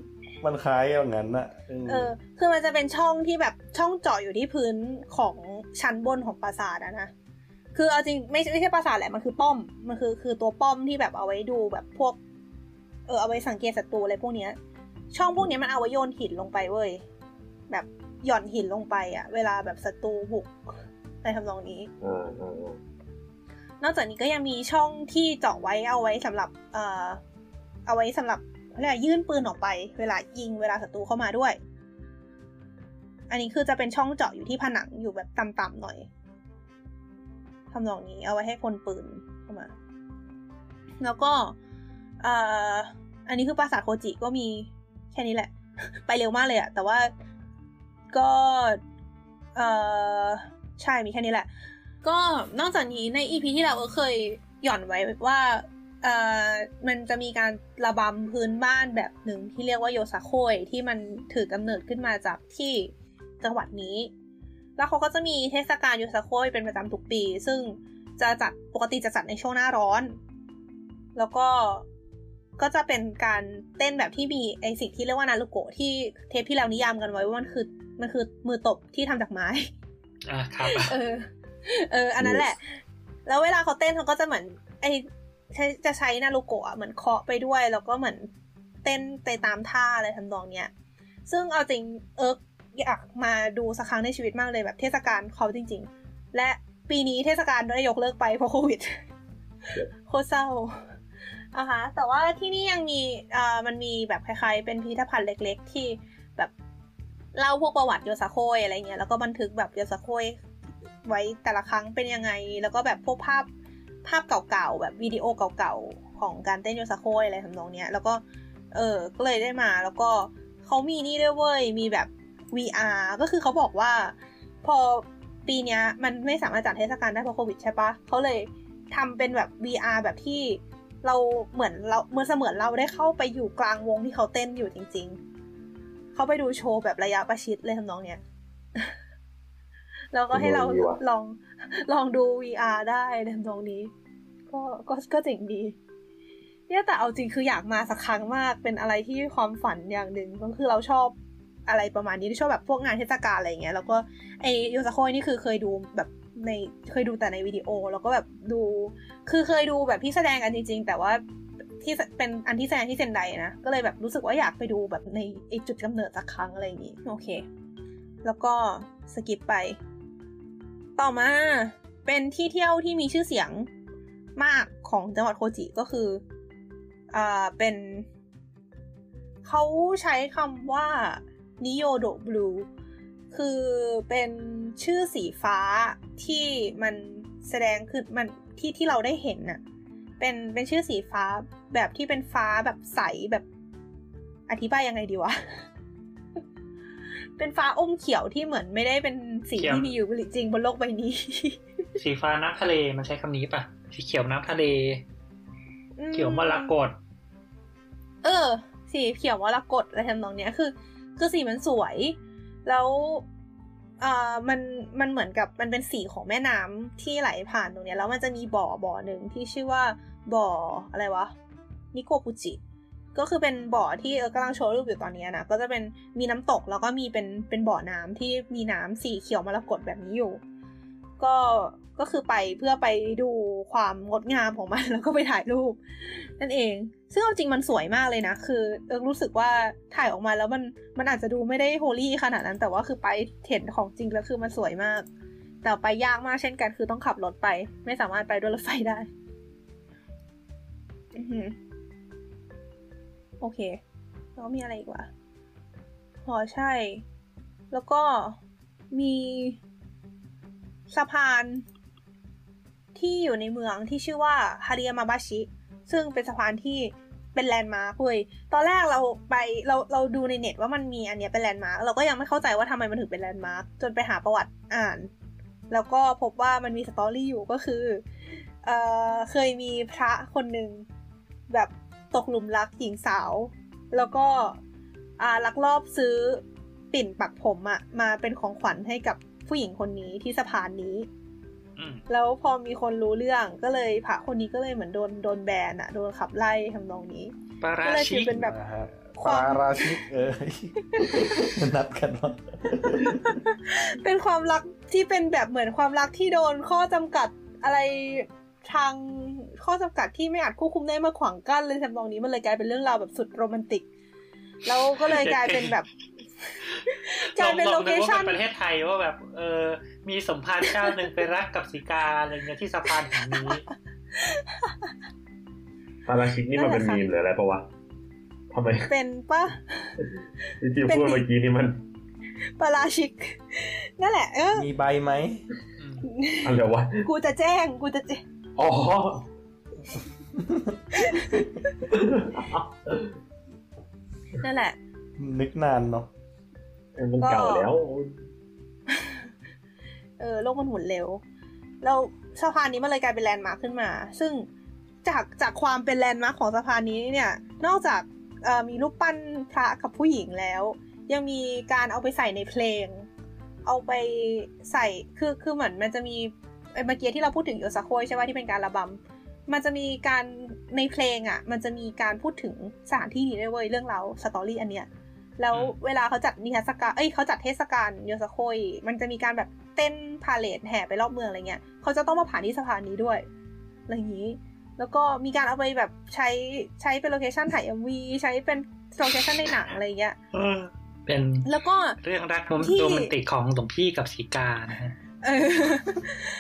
มันคล้ายอย่างนั้นนะเออเออ คือมันจะเป็นช่องที่แบบช่องเจาะอยู่ที่พื้นของชั้นบนของปราสาทอะนะ คือเอาจริงไม่ใช่ไม่ใช่ปราสาทแหละ มันคือป้อม มันคือคือตัวป้อมที่แบบเอาไว้ดูแบบพวกเออเอาไว้สังเกตศัตรูอะไรพวกเนี้ย ช่องพวกเนี้ยมันเอาไว้โยนหินลงไปเว้ยแบบหย่อนหินลงไปอะเวลาแบบศัตรูบุกในทำนองนี้อ่าอ่าอ่านอกจากนี้ก็ยังมีช่องที่เจาะไว้เอาไว้สำหรับ เอ่อ เอาไว้สำหรับเขาเรียกอะไรยื่นปืนออกไป เวลายิงเวลาศัตรูเข้ามาด้วย อันนี้คือจะเป็นช่องเจาะอยู่ที่ผนังอยู่แบบต่ำๆหน่อยทำนองนี้เอาไว้ให้คนปืนเข้ามา แล้วก็ เอ่ออันนี้คือปราสาทโคจิก็มีแค่นี้แหละ ไปเร็วมากเลยอะแต่ว่าก็เอ่อใช่มีแค่นี้แหละ ก็นอกจากนี้ในอีพีที่เราเคยหย่อนไว้ว่าเอ่อมันจะมีการระบำพื้นบ้านแบบหนึ่งที่เรียกว่าโยซาโคยที่มันถือกำเนิดขึ้นมาจากที่จังหวัดนี้ แล้วเขาก็จะมีเทศกาลโยซาโคยเป็นประจำทุกปี ซึ่งจะจัดปกติจะจัดในช่วงหน้าร้อน แล้วก็ ก็จะเป็นการเต้นแบบที่มีไอสิ่งที่เรียกว่านารุโกะที่เทปที่เรานิยามกันไว้ว่ามันคือมันคือมือตบที่ทำจากไม้ อ่าครับ เออ เออ อันนั้นแหละ แล้วเวลาเขาเต้นเขาก็จะเหมือน ไอใช้จะใช้นารูโกะอะเหมือนเคาะไปด้วย แล้วก็เหมือนเต้นไปตามท่าอะไรทำนองเนี้ย ซึ่งเอาจริงเอิร์กอยากมาดูสักครั้งในชีวิตมากเลยแบบเทศกาลเขาจริง ๆ และปีนี้เทศกาลได้ยกเลิกไปเพราะโควิดโคตรเศร้า อะฮะแต่ว่าที่นี่ยังมีอ่ามันมีแบบคล้ายๆ เป็นพิพิธภัณฑ์เล็ก ๆ ที่แบบเล่าพวกประวัติโยซาโคยอะไรเงี้ยแล้วก็บันทึกแบบโยซาโคยไว้แต่ละครั้งเป็นยังไง แล้วก็แบบพวกภาพภาพเก่าๆแบบวิดีโอเก่าๆของการเต้นโยซาโคยอะไรทำนองเนี้ยแล้วก็เออก็เลยได้มาแล้วก็เขามีนี่ด้วยเว้ยมีแบบ VR ก็คือเขาบอกว่า พอปีนี้มันไม่สามารถจัดเทศกาลได้เพราะโควิดใช่ปะเขาเลยทำเป็นแบบ VR แบบที่ เราเหมือนเราเมื่อเสมือนเราได้เข้าไปอยู่กลางวงที่เขาเต้นอยู่จริง ๆ เขาไปดูโชว์แบบระยะประชิดเลยทำนองเนี้ยแล้วก็ให้เราดีว่ะลองลองดู VR ได้ในทำนองนี้ ก็ก็ก็เจ๋งดีเนี่ยแต่เอาจริงคืออยากมาสักครั้งมากเป็นอะไรที่ความฝันอย่างหนึ่งก็คือเราชอบอะไรประมาณนี้ที่ชอบแบบพวกงานเทศกาลอะไรอย่างเงี้ยแล้วก็ไอโยซาโคยนี่คือเคยดูแบบ ในเคยดูแต่ในวิดีโอ แล้วก็แบบดู คือเคยดูแบบที่แสดงกันจริง ๆ แต่ว่าที่เป็นอันที่แสดงที่เซนไดนะ ก็เลยแบบรู้สึกว่าอยากไปดูแบบในไอจุดกำเนิดสักครั้งอะไรอย่างงี้ โอเค แล้วก็สกิปไป ต่อมาเป็นที่เที่ยวที่มีชื่อเสียงมากของจังหวัดโคจิก็คืออ่าเป็นเขาใช้คำว่านิโยโดบลู คือเป็นชื่อสีฟ้าที่มันแสดงคือมันที่ที่เราได้เห็นน่ะเป็นเป็นชื่อสีฟ้าแบบที่เป็นฟ้าแบบใสแบบอธิบายยังไงดีวะ เป็นฟ้าอมเขียวที่เหมือนไม่ได้เป็นสีเขียวที่มีอยู่จริงบนโลกใบนี้ สีฟ้าน้ำทะเลมันใช้คำนี้ป่ะสีเขียวน้ำทะเล เขียวมรกตเออ สีเขียวมรกตอะไรทำนองเนี้ยคือ คือสีมันสวย แล้วอ่ามันมันเหมือนกับมันเป็นสีของแม่น้ำที่ไหลผ่านตรงเนี้ยแล้วมันจะมีบ่อบ่อหนึ่งที่ชื่อว่าบ่ออะไรวะนิโกปุจิก็คือเป็นบ่อที่เออกำลังโชว์รูปอยู่ตอนนี้นะก็จะเป็นมีน้ำตกแล้วก็มีเป็นเป็นบ่อน้ำที่มีน้ำสีเขียวมรกตแบบนี้อยู่ ก็ ก็คือไปเพื่อไปดูความงดงามของมันแล้วก็ไปถ่ายรูป นั่นเอง ซึ่งเอาจริงมันสวยมากเลยนะ คือเอิรู้สึกว่าถ่ายออกมาแล้วมันมันอาจจะดูไม่ได้โฮลี่ขนาดนั้น แต่ว่าคือไปเห็นของจริงแล้วคือมันสวยมาก แต่ไปยากมากเช่นกัน คือต้องขับรถไป ไม่สามารถไปด้วยรถไฟได้อือหือโอเค แล้วมีอะไรอีกวะอ๋อใช่ แล้วก็มีสะพาน ที่อยู่ในเมืองที่ชื่อว่าฮาริมายาบาชิ ซึ่งเป็นสะพานที่เป็นแลนด์มาร์คเว้ยตอนแรกเราไปเราเราดูในเน็ตว่ามันมีอันเนี้ยเป็นแลนด์มาร์คเราก็ยังไม่เข้าใจว่าทำไมมันถึงเป็นแลนด์มาร์คจนไปหาประวัติอ่าน แล้วก็พบว่ามันมี story อยู่ก็คือเออเคยมีพระคนหนึ่งแบบตกหลุมรักหญิงสาว แล้วก็อ่าลักลอบซื้อปิ่นปักผมอะมาเป็นของขวัญให้กับผู้หญิงคนนี้ที่สะพานนี้ แล้วพอมีคนรู้เรื่องก็เลยพระคนนี้ก็เลยเหมือนโดนโดนแบนอะโดนขับไล่ทำนองนี้ปาราก็เลยถืชิอกเป็นแบบนะฮะควาปามราชิกเอ้ยนัดกันว่าเป็นความรักที่เป็นแบบเหมือนความรักที่โดนข้อจำกัดอะไรทางข้อจำกัดที่ไม่อาจควบคุมได้มาขวางกั้นเลยทำนองนี้มันเลยกลายเป็นเรื่องราวแบบสุดโรแมนติก แล้วก็เลยกลายเป็นแบบ กลายเป็นลโลองเคนึกว่าชั่นเป็นประเทศไทยว่าแบบ เออ มีสมภารเจ้าหนึ่งไปรักกับสีกาอะไรเงี้ยที่สะพานแห่งนี้ปาราชิกนี่มันเป็นนั่นแหละค่ะมีมหรืออะไรปะวะทำไม เป็นปะจริงเป็นๆพูดเมื่อกี้นี่มันปาราชิก นั่นแหละ เออ มีใบไหมอืมอะไรวะ กูจะแจ้ง กูจะแจ้ง อ๋อ นั่นแหละ นึกนานเนาะ มันเก่าแล้ว เออโลกมันหมุนเร็ว แล้วสะพานนี้มันเลยกลายเป็นแลนด์มาร์คขึ้นมา ซึ่งจากจากความเป็นแลนด์มาร์คของสะพานนี้เนี่ย นอกจากเอ่อมีรูปปั้นพระกับผู้หญิงแล้ว ยังมีการเอาไปใส่ในเพลง เอาไปใส่คือคือเหมือนมันจะมีเอ่อเมื่อกี้ที่เราพูดถึงโยซาโคยใช่ไหมที่เป็นการระบำมันจะมีการในเพลงอะ มันจะมีการพูดถึงสถานที่นี้ด้วยเว้ยเรื่องราว story อันเนี้ย แล้วเวลาเขาจัดนิทรรศการเอ้ยเขาจัดเทศกาลโยซาโคยมันจะมีการแบบเต้นพาเหรดแห่ไปรอบเมืองอะไรเงี้ยเขาจะต้องมาผ่านที่สะพานนี้ด้วยอะไรอย่างนี้ แล้วก็มีการเอาไปแบบใช้ใช้เป็น location ถ่าย MV ใช้เป็น location ในหนังอะไรเงี้ยเออเป็นแล้วก็เรื่องรักมุมที่โรแมนติกของหลวงพี่กับสีกานะฮะเออ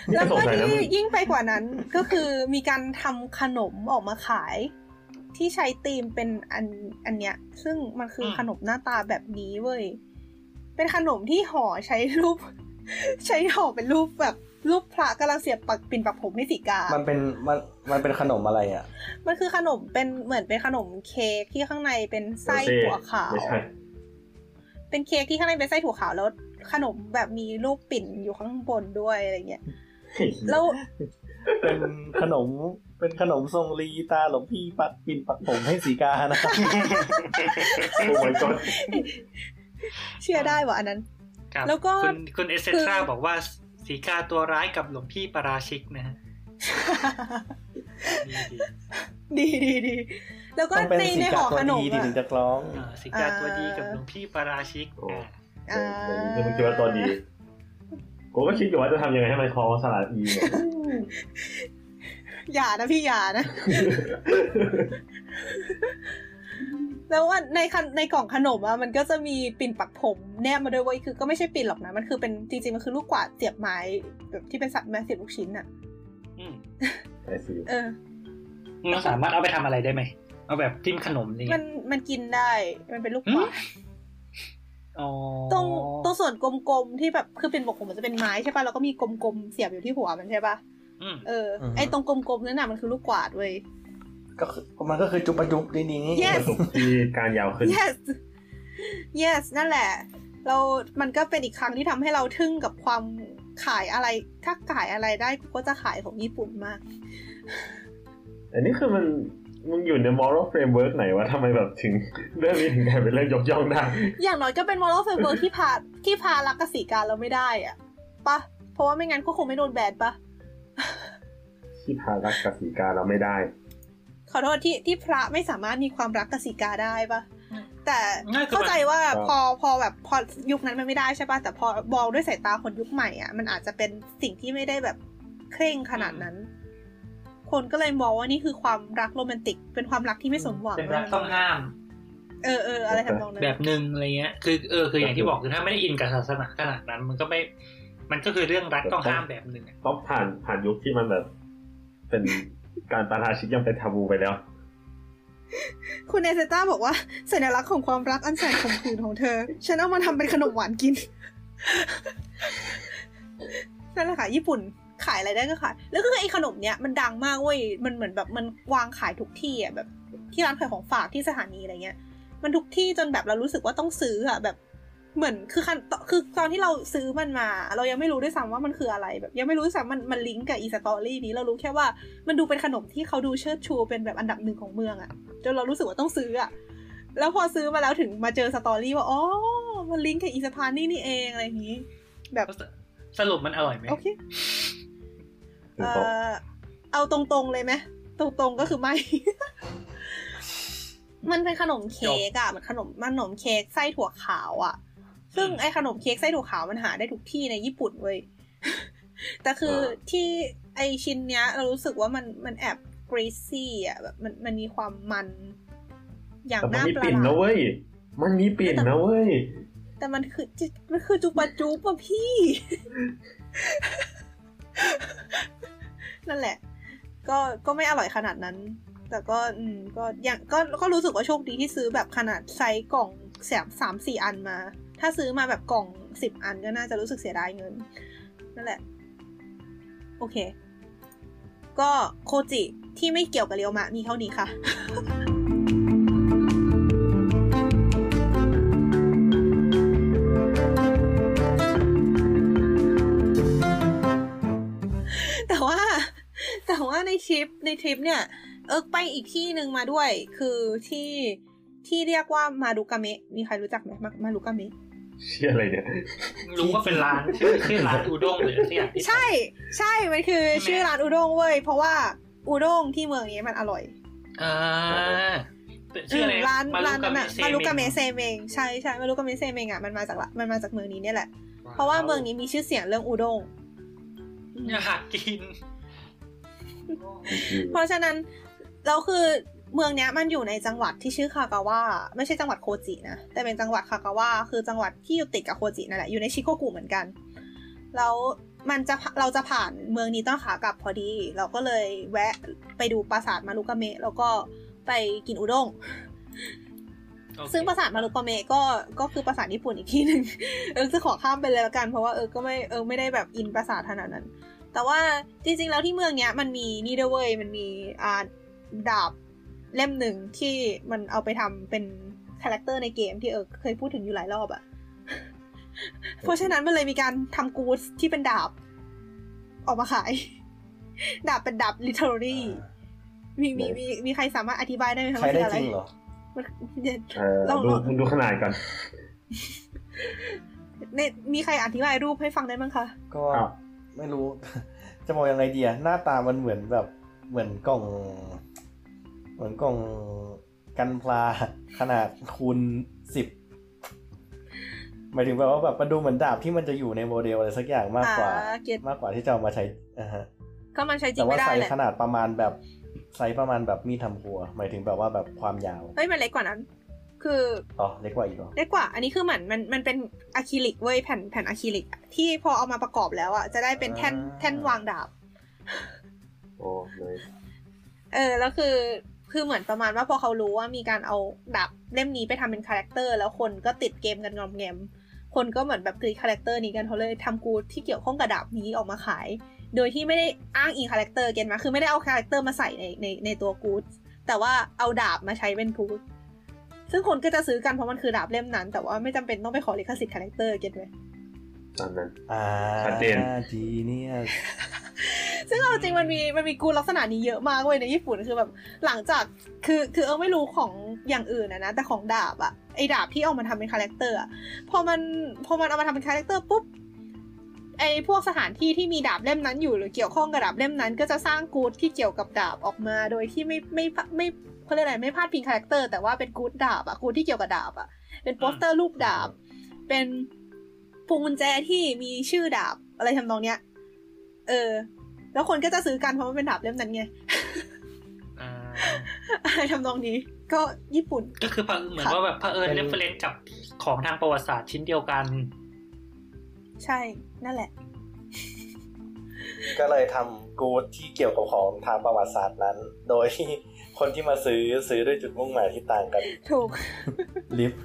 นี่แล้วก็สก็งสัยนะที่มึงยิ่งไปกว่านั้นก็คือมีการทำขนมออกมาขาย ที่ใช้ธีมเป็นอันอันเนี้ย ซึ่งมันคืออมขนมหน้าตาแบบนี้เว้ย เป็นขนมที่ห่อใช้รูป ใช้ห่อเป็นรูปแบบรูปพระกำลังเสียบปักปิ่นปักผมให้สีกา มันเป็นมันมันเป็นขนมอะไรอะ มันคือขนมเป็นเหมือนเป็นขนมเค้กที่ข้างในเป็นไส้ถั่วขาวไม่ใช่เป็นเค้กที่ข้างในเป็นไส้ถั่วขาวแล้วขนมแบบมีรูปปิ่นอยู่ข้างบนด้วยอะไรเงี้ย แล้ว เป็นขนมเป็นขนมทรงลีตาหลวงพี่ปักปินปักผมให้สีกานะโอ้ my god เชื่อได้ว่าอันนั้นครับแล้วก็คุณคุณเอเซนทราคือบอกว่าสีกาตัวร้ายกับหลวงพี่ปาราชิกนะฮะดีดีดีดีดีแล้วก็ต้องเป็นในสีในกาห่อตัวขนมดีที่อะถึงจะคล้องอ่าสีกาตัวดีกับหลวงพี่ปาราชิกโอ้อ่าอ่าเดี๋ยวนี้จะมันคิดว่าตัวดี กูก็คิดอยู่ว่าจะทำยังไงให้มันคล้องสลัดอีเนี่ยอย่านะพี่อย่านะ แล้วว่าในคันในกล่องขนมอะมันก็จะมีปิ่นปักผมแนบมาด้วยเว้ยคือก็ไม่ใช่ปิ่นหรอกนะมันคือเป็นจริงๆมันคือลูกกวาดเสียบไม้แบบที่เป็นสัตว์แม่เสียบลูกชิ้นอะอืมไอซีเออเราสามารถเอาไปทำอะไรได้ไหมเอาแบบจิ้มขนมนี่มันมันกินได้มันเป็นลูกกวาดอ๋อ ตรงตรงส่วนกลมๆที่แบบคือเป็นบกผมมันจะเป็นไม้ใช่ปะแล้วก็มีกลมๆเสียบอยู่ที่หัวมันใช่ปะอืมเอออือฮึไอตรงกลมๆนั่นน่ะมันคือลูกกวาดเว้ยก็คือมันก็คือจุบปะจุบดีๆนี่ Yes ที่การยาวขึ้น yes yes นั่นแหละ เรา มันก็เป็นอีกครั้งที่ทำให้เราทึ่งกับความขายอะไร ถ้าขายอะไรได้กูก็จะขายของญี่ปุ่นมาก อันนี้คือมัน มึงอยู่ใน moral framework ไหนวะทำไมแบบถึงเรื่องนี้ถึงกลายเป็นเรื่องยกย่องได้ อย่างน้อยก็เป็น moral framework ที่พระที่พระรักกับสีกาเราไม่ได้อะปะเพราะว่าไม่งั้นก็คงไม่โดนแบนปะที่พระรักกับสีกาเราไม่ได้ ขอโทษที่ที่พระไม่สามารถมีความรักกับสีกาได้ปะแต่ง่ายคือเข้าใจว่าครับพอพอแบบพอยุคนั้นมันไม่ได้ใช่ปะแต่พอมองด้วยสายตาคนยุคใหม่อะมันอาจจะเป็นสิ่งที่ไม่ได้แบบเคร่งขนาดนั้น คนก็เลยมองว่านี่คือความรักโรแมนติก เป็นความรักที่ไม่สมหวังเป็นรักต้องห้าม เออเอออะไรทำนองนั้นแบบหนึ่งอะไรเงี้ย คือเออคืออย่างที่บอกคือถ้าไม่ได้อินกับศาสนาขนาดนั้น มันก็ไม่ มันก็คือเรื่องรักต้องห้ามแบบหนึ่งอะต้องผ่านผ่านยุคที่มันแบบ เป็นการปาราชิกยังเป็นทาบูไปแล้ว คุณเอเซต้าบอกว่าสัญลักษณ์ของความรักอันแสนขมขื่นของเธอ ฉันเอามาทำเป็นขนมหวานกินนั่นแหละค่ะญี่ปุ่น ขายอะไรได้ก็ขาย แล้วก็คือไอ้ขนมเนี้ยมันดังมากเว้ย มันเหมือนแบบมันวางขายทุกที่อะแบบที่ร้านขายของฝากที่สถานีอะไรเงี้ย มันทุกที่จนแบบเรารู้สึกว่าต้องซื้ออะแบบเหมือนคือคันคือตอนที่เราซื้อมันมา เรายังไม่รู้ด้วยซ้ำว่ามันคืออะไรแบบ ยังไม่รู้ด้วยซ้ำมันมันลิงก์กับอีสตอรี่นี้เรารู้แค่ว่ามันดูเป็นขนมที่เขาดูเชิดชูเป็นแบบอันดับหนึ่งของเมืองอะจนเรารู้สึกว่าต้องซื้ออะแล้วพอซื้อมาแล้วถึงมาเจอสตอรี่ว่าอ๋อมันลิงก์กับอีสะพานนี่นี่เองอะไรอย่างนี้ แบบสรุปมันอร่อยไหมโอเคถึง เอ่บอกอเอาตรงๆเลยไหมตรงๆก็คือไม่ มันเป็นขนมเค้กอะมันขนมมันขนมเค้กไส้ถั่วขาวอะซึ่งไอ้ขนมเค้กไส้ถั่วขาวมันหาได้ทุกที่ในญี่ปุ่นเว้ยแต่คือที่ไอชิ้นเนี้ย เรารู้สึกว่ามันมันแอบกรีซี่อะแบบมันมันมีความมัน อย่างแต่มันน่ามีประปิ่นหลานะดเว้ย มันมีปิ่นนะเว้ย แต่มันคือจิมันคือจุบะจุบอะพี่ นั่นแหละ ก็ก็ไม่อร่อยขนาดนั้น แต่ก็อืมก็ยังก็ก็รู้สึกว่าโชคดีที่ซื้อแบบขนาดไซส์กล่องแสมสามสี่อันมา ถ้าซื้อมาแบบกล่องสิบอันก็น่าจะรู้สึกเสียดายเงิน นั่นแหละ โอเค ก็โคจิที่ไม่เกี่ยวกับเรียวมะมีเท่านี้ค่ะ ในทริปในทริปเนี่ยเอิร์กไปอีกที่หนึ่งมาด้วย คือที่ที่เรียกว่ามารุกาเมะมีใครรู้จักไหมมามารุกาเมะเชื่ออะไรเนี่ยรู้ว่าเป็นร้านชื่อชื่อร้านอูด้งหรือสักอย่างที่ใช่ ใช่มันคือใช่ไหมชื่อร้านอุด้งเว้ยเพราะว่าอุด้งที่เมืองนี้มันอร่อยอ่าเป็นชื่ออะไรมร้านร้านนั้นอะมารุกาเมะเซงเมงใช่ใช่มารุกาเมะเซเมงอะมันมาจากละมันมาจากเมืองนี้เนี่ยแหละ เพราะว่าเมืองนี้มีชื่อเสียงเรื่องอุด้งอยากกิน เพราะฉะนั้นเราคือเมืองเนี้ยมันอยู่ในจังหวัดที่ชื่อคากาวะไม่ใช่จังหวัดโคจินะแต่เป็นจังหวัดคากาวะคือจังหวัดที่อยู่ติดกับโคจินั่นแหละอยู่ในชิโกกุเหมือนกันแล้วมันจะเราจะผ่านเมืองนี้ต้องขากลับพอดี เราก็เลยแวะไปดูปราสาทมารุกาเมะแล้วก็ไปกินอุด้ง ซึ่งปราสาทมารุกาเมะก็ก็คือปราสาทญี่ปุ่นอีกที่หนึ่งเออจะขอข้ามไปเลยละกันเพราะว่าเออก็ไม่เออไม่ได้แบบอินปราสาทขนาดนั้น แต่ว่าจริง ๆ แล้วที่เมืองเนี้ยมันมีนี่ด้วยเว้ยมันมีอ่าดาบเล่มหนึ่งที่มันเอาไปทำเป็น character ในเกมที่เออเคยพูดถึงอยู่หลายรอบอะเพราะฉะนั้นมันเลยมีการทำกู๊ดที่เป็นดาบ ออกมาขาย ดาบเป็นดาบ literally มีมีมีมีใครสามารถอธิบายได้ไหมคะใช้ได้ว่าจคือริงอะเหรอมันเออลองดูลองมึงดูขนาดก่อนเนี่ยมีใครอธิบายรูปให้ฟังได้มั้งคะ ก็ครับ ไม่รู้ จะบอกยังไงดีอะหน้าตามันเหมือนแบบเหมือนกล่อง เหมือนกล่องกันพลาขนาดคูณสิบหมายถึงแบบว่าแบบมันดูเหมือนดาบที่มันจะอยู่ในโมเดลอะไรสักอย่างมากกว่าอ่าเก็ตมากกว่าที่จะเอามาใช้อ่าฮะก็มันใช้จริแต่ว่าไม่ได้ไซส์แหส์ละขนาดประมาณแบบไซส์ประมาณแบบมีดทำครัว หมายถึงแบบว่าแบบความยาวเฮ้ยมันเล็กกว่านั้น คืออ๋อเล็กกว่าอีกเหรอเล็กกว่า อันนี้คือเหมือนมันมันเป็นอะคริลิกเว้ยแผ่นแผ่นอะคริลิกอะที่พอเอามาประกอบแล้วอะจะได้เป็นแท่นแท่นวางดาบ โอ้เลยเออแล้วคือคือเหมือนประมาณว่าพอเขารู้ว่ามีการเอาดาบเล่มนี้ไปทำเป็น character แล้วคนก็ติดเกมกันงอมแงมคนก็เหมือนแบบกรี๊ด character นี้กันเขาเลยทำกูดที่เกี่ยวข้องกับดาบนี้ออกมาขาย โดยที่ไม่ได้อ้างอิง character เกมมาคือไม่ได้เอา character มาใส่ในในในตัวกูดแต่ว่าเอาดาบมาใช้เป็นกูด ซึ่งคนก็จะซื้อกันเพราะมันคือดาบเล่มนั้น แต่ว่าไม่จำเป็นต้องไปขอลิขสิทธิ์ character เก็ตไหมตอนนั้นอ่าชัดเจนจีเนี่ยซึ่งเอาจริงมันมีมันมีกูลักษณะนี้เยอะมากเว้ยในญี่ปุ่นคือแบบหลังจากคือคือเออไม่รู้ของอย่างอื่นนะนะแต่ของดาบอะไอดาบที่เอามาทำเป็น character อะพอมันพอมันเอามาทำเป็น character ปุ๊บไอพวกสถานที่ที่มีดาบเล่มนั้นอยู่หรือเกี่ยวข้องกับดาบเล่มนั้น ก็จะสร้างกูดที่เกี่ยวกับดาบออกมา โดยที่ไม่ไม่ไม่ เขาเรียกอะไรไม่พาดพิง character แต่ว่าเป็นกูดดาบอะกูดที่เกี่ยวกับดาบอะเป็นโปสเตอร์รูปดาบ เป็นพวงกุญแจที่มีชื่อดาบอะไรทำนองเนี้ย เออ แล้วคนก็จะซื้อกันเพราะมันเป็นดาบเล่มนั้นไงอ่าอะไรทำนองนี้ ก็ญี่ปุ่น ก็คือเผอิญเหมือนว่าแบบเผอิญเป็น reference กับของทางประวัติศาสตร์ชิ้นเดียวกัน ใช่นั่นแหละ ก็เลยทำกูดที่เกี่ยวกับของทางประวัติศาสตร์นั้น โดยที่ คนที่มาซื้อซื้อด้วยจุดมุ่งหมายที่ต่างกัน ถูก ลิฟต์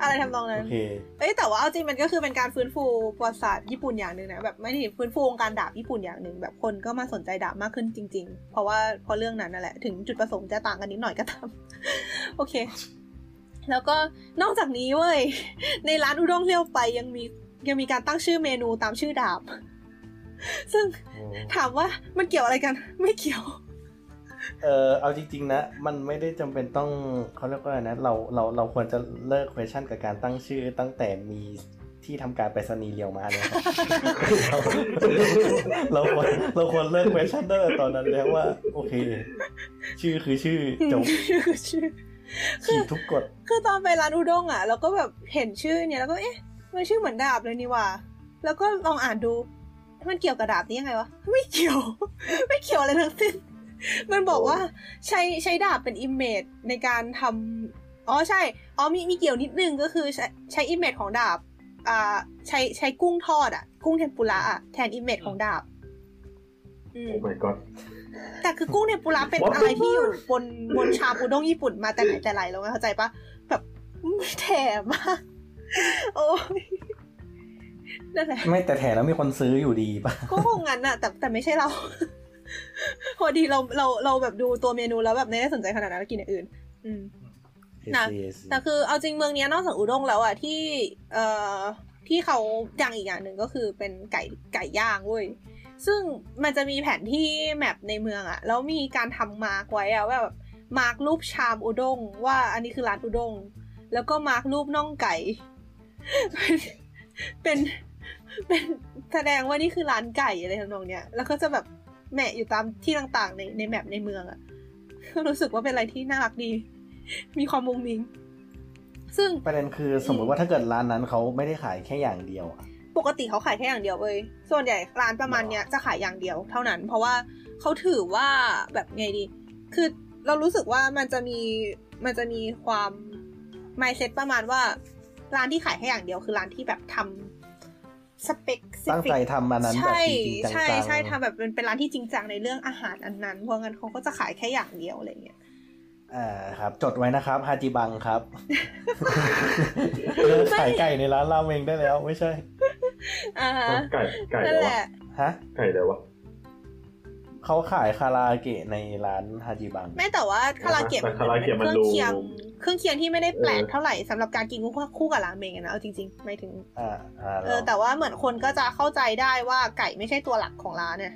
อะไรทำนองโอนั้นเคเอ้ยแต่ว่าเอาจริงมันก็คือเป็นการฟื้นฟูประวัติศาสตร์ญี่ปุ่นอย่างหนึ่งนะแบบไม่ได้ฟื้นฟูวงการดาบญี่ปุ่นอย่างหนึ่งแบบคนก็มาสนใจดาบมากขึ้นจริง ๆ เพราะว่าเพราะเรื่องนั้นนั่นแหละถึงจุดประสงค์จะต่างกันนิดหน่อยก็ตามโอเค แล้วก็นอกจากนี้เว้ยในร้านอุด้งเลี้ยวไปยังมียังมีการตั้งชื่อเมนูตามชื่อดาบ ซึ่งถามว่ามันเกี่ยวอะไรกัน ไม่เกี่ยว เออเอาจริงๆนะ มันไม่ได้จำเป็นต้องเขาเรียกว่าอะไรนะ เราเราเราควรจะเลิก question กับการตั้งชื่อตั้งแต่มีที่ทำการไปรษณีย์เรียวมาเนี่ยครับเราควรเราควรเลิก question ตั้งแต่ตอนนั้นแล้วว่า โอเค ชื่อคือชื่อจบชื่อชื่อขีดทุกกฎคือตอนไปร้านอุด้งอะเราก็แบบเห็นชื่อเนี่ยแล้วก็เอ๊ะมันชื่อเหมือนดาบเลยนี่หว่า แล้วก็ลองอ่านดูมันเกี่ยวกับดาบนี้ยังไงวะ ไม่เกี่ยว ไม่เกี่ยวอะไรทั้งสิ้น มันบอกว่าใช้ใช้ดาบเป็น image ในการทำอ๋อใช่ อ๋อมีมีเกี่ยวนิดนึงก็คือใช้ใช้ image ของดาบ อ่า ใช้ใช้กุ้งทอดอะ กุ้งเทมปุระอะแทน image ของดาบอืมโอ้ my god แต่คือกุ้งเทมปุระเป็น What the อะไรที่อยู่บนบนชามอุด้งญี่ปุ่นมาแต่ไหนแต่ไรแล้วไงเข้าใจปะแบบแถมมากโอ้ยนั่นแหละไม่แต่แถมแล้วมีคนซื้ออยู่ดีป่ะก็คงงั้นอะแต่แต่ไม่ใช่เรา พอดีเราเราเราแบบดูตัวเมนูแล้วแบบไม่ได้สนใจขนาดนั้นแล้วกินอย่างอื่น อืมนะแต่คือเอาจริงเมืองเนี้ยนอกจากอุด้งแล้วอะที่ เอ่อที่เขาดังอีกอย่างหนึ่งก็คือเป็นไก่ไก่ย่างเว้ยซึ่งมันจะมีแผนที่ map ในเมืองอะแล้วมีการทำ mark ไว้อะว่าแบบ mark รูปชามอุด้งว่าอันนี้คือร้านอุด้งแล้วก็ mark รูปน่องไก่ เป็นเป็นแสดงว่านี่คือร้านไก่อะไรทำนองเนี้ย แล้วก็จะแบบ แหมะอยู่ตามที่ต่างๆ ในใน map ในเมืองอะรู้สึกว่าเป็นอะไรที่น่ารักดี มีความมุ้งมิ้ง ซึ่งประเด็นคือสมมุติว่าถ้าเกิดร้านนั้นเขาไม่ได้ขายแค่อย่างเดียวอะปกติเขาขายแค่อย่างเดียวเว้ยส่วนใหญ่ร้านประมาณเนี้ยจะขายอย่างเดียวเท่านั้น เพราะว่าเขาถือว่าแบบไงดี คือเรารู้สึกว่ามันจะมีมันจะมีความ mindset ประมาณว่าร้านที่ขายแค่อย่างเดียวคือร้านที่แบบทำ สเปคตั้งใจทำมานั้นแบบใช่จริงๆจังๆใช่ใช่ทำแบบเป็นเป็นร้านที่จริงจังในเรื่องอาหารอันนั้นเพราะงั้นเขาก็จะขายแค่อย่างเดียวอะไรเงี้ยอ่าครับ จดไว้นะครับฮาจิบังครับเลิกขายไก่ในร้านราเมงได้แล้วไม่ใช่อ่าฮะไก่ไก่นั่เลนยวะแหละฮะไก่เลยวะเขาขายคาราโอเกะในร้านฮาจิบัง ไม่แต่ว่าคาราเกะแต่มันคาราเป็นเกะเคมันรื่องดูเคียง เครื่องเคียงที่ไม่ได้แปลกเออเท่าไหร่สำหรับการกินคู่คู่กับราเมงอะนะเอาจริงๆไม่ถึงอ่าอ่าเออแต่ว่าเหมือนคนก็จะเข้าใจได้ว่าไก่ไม่ใช่ตัวหลักของร้านเนี่ย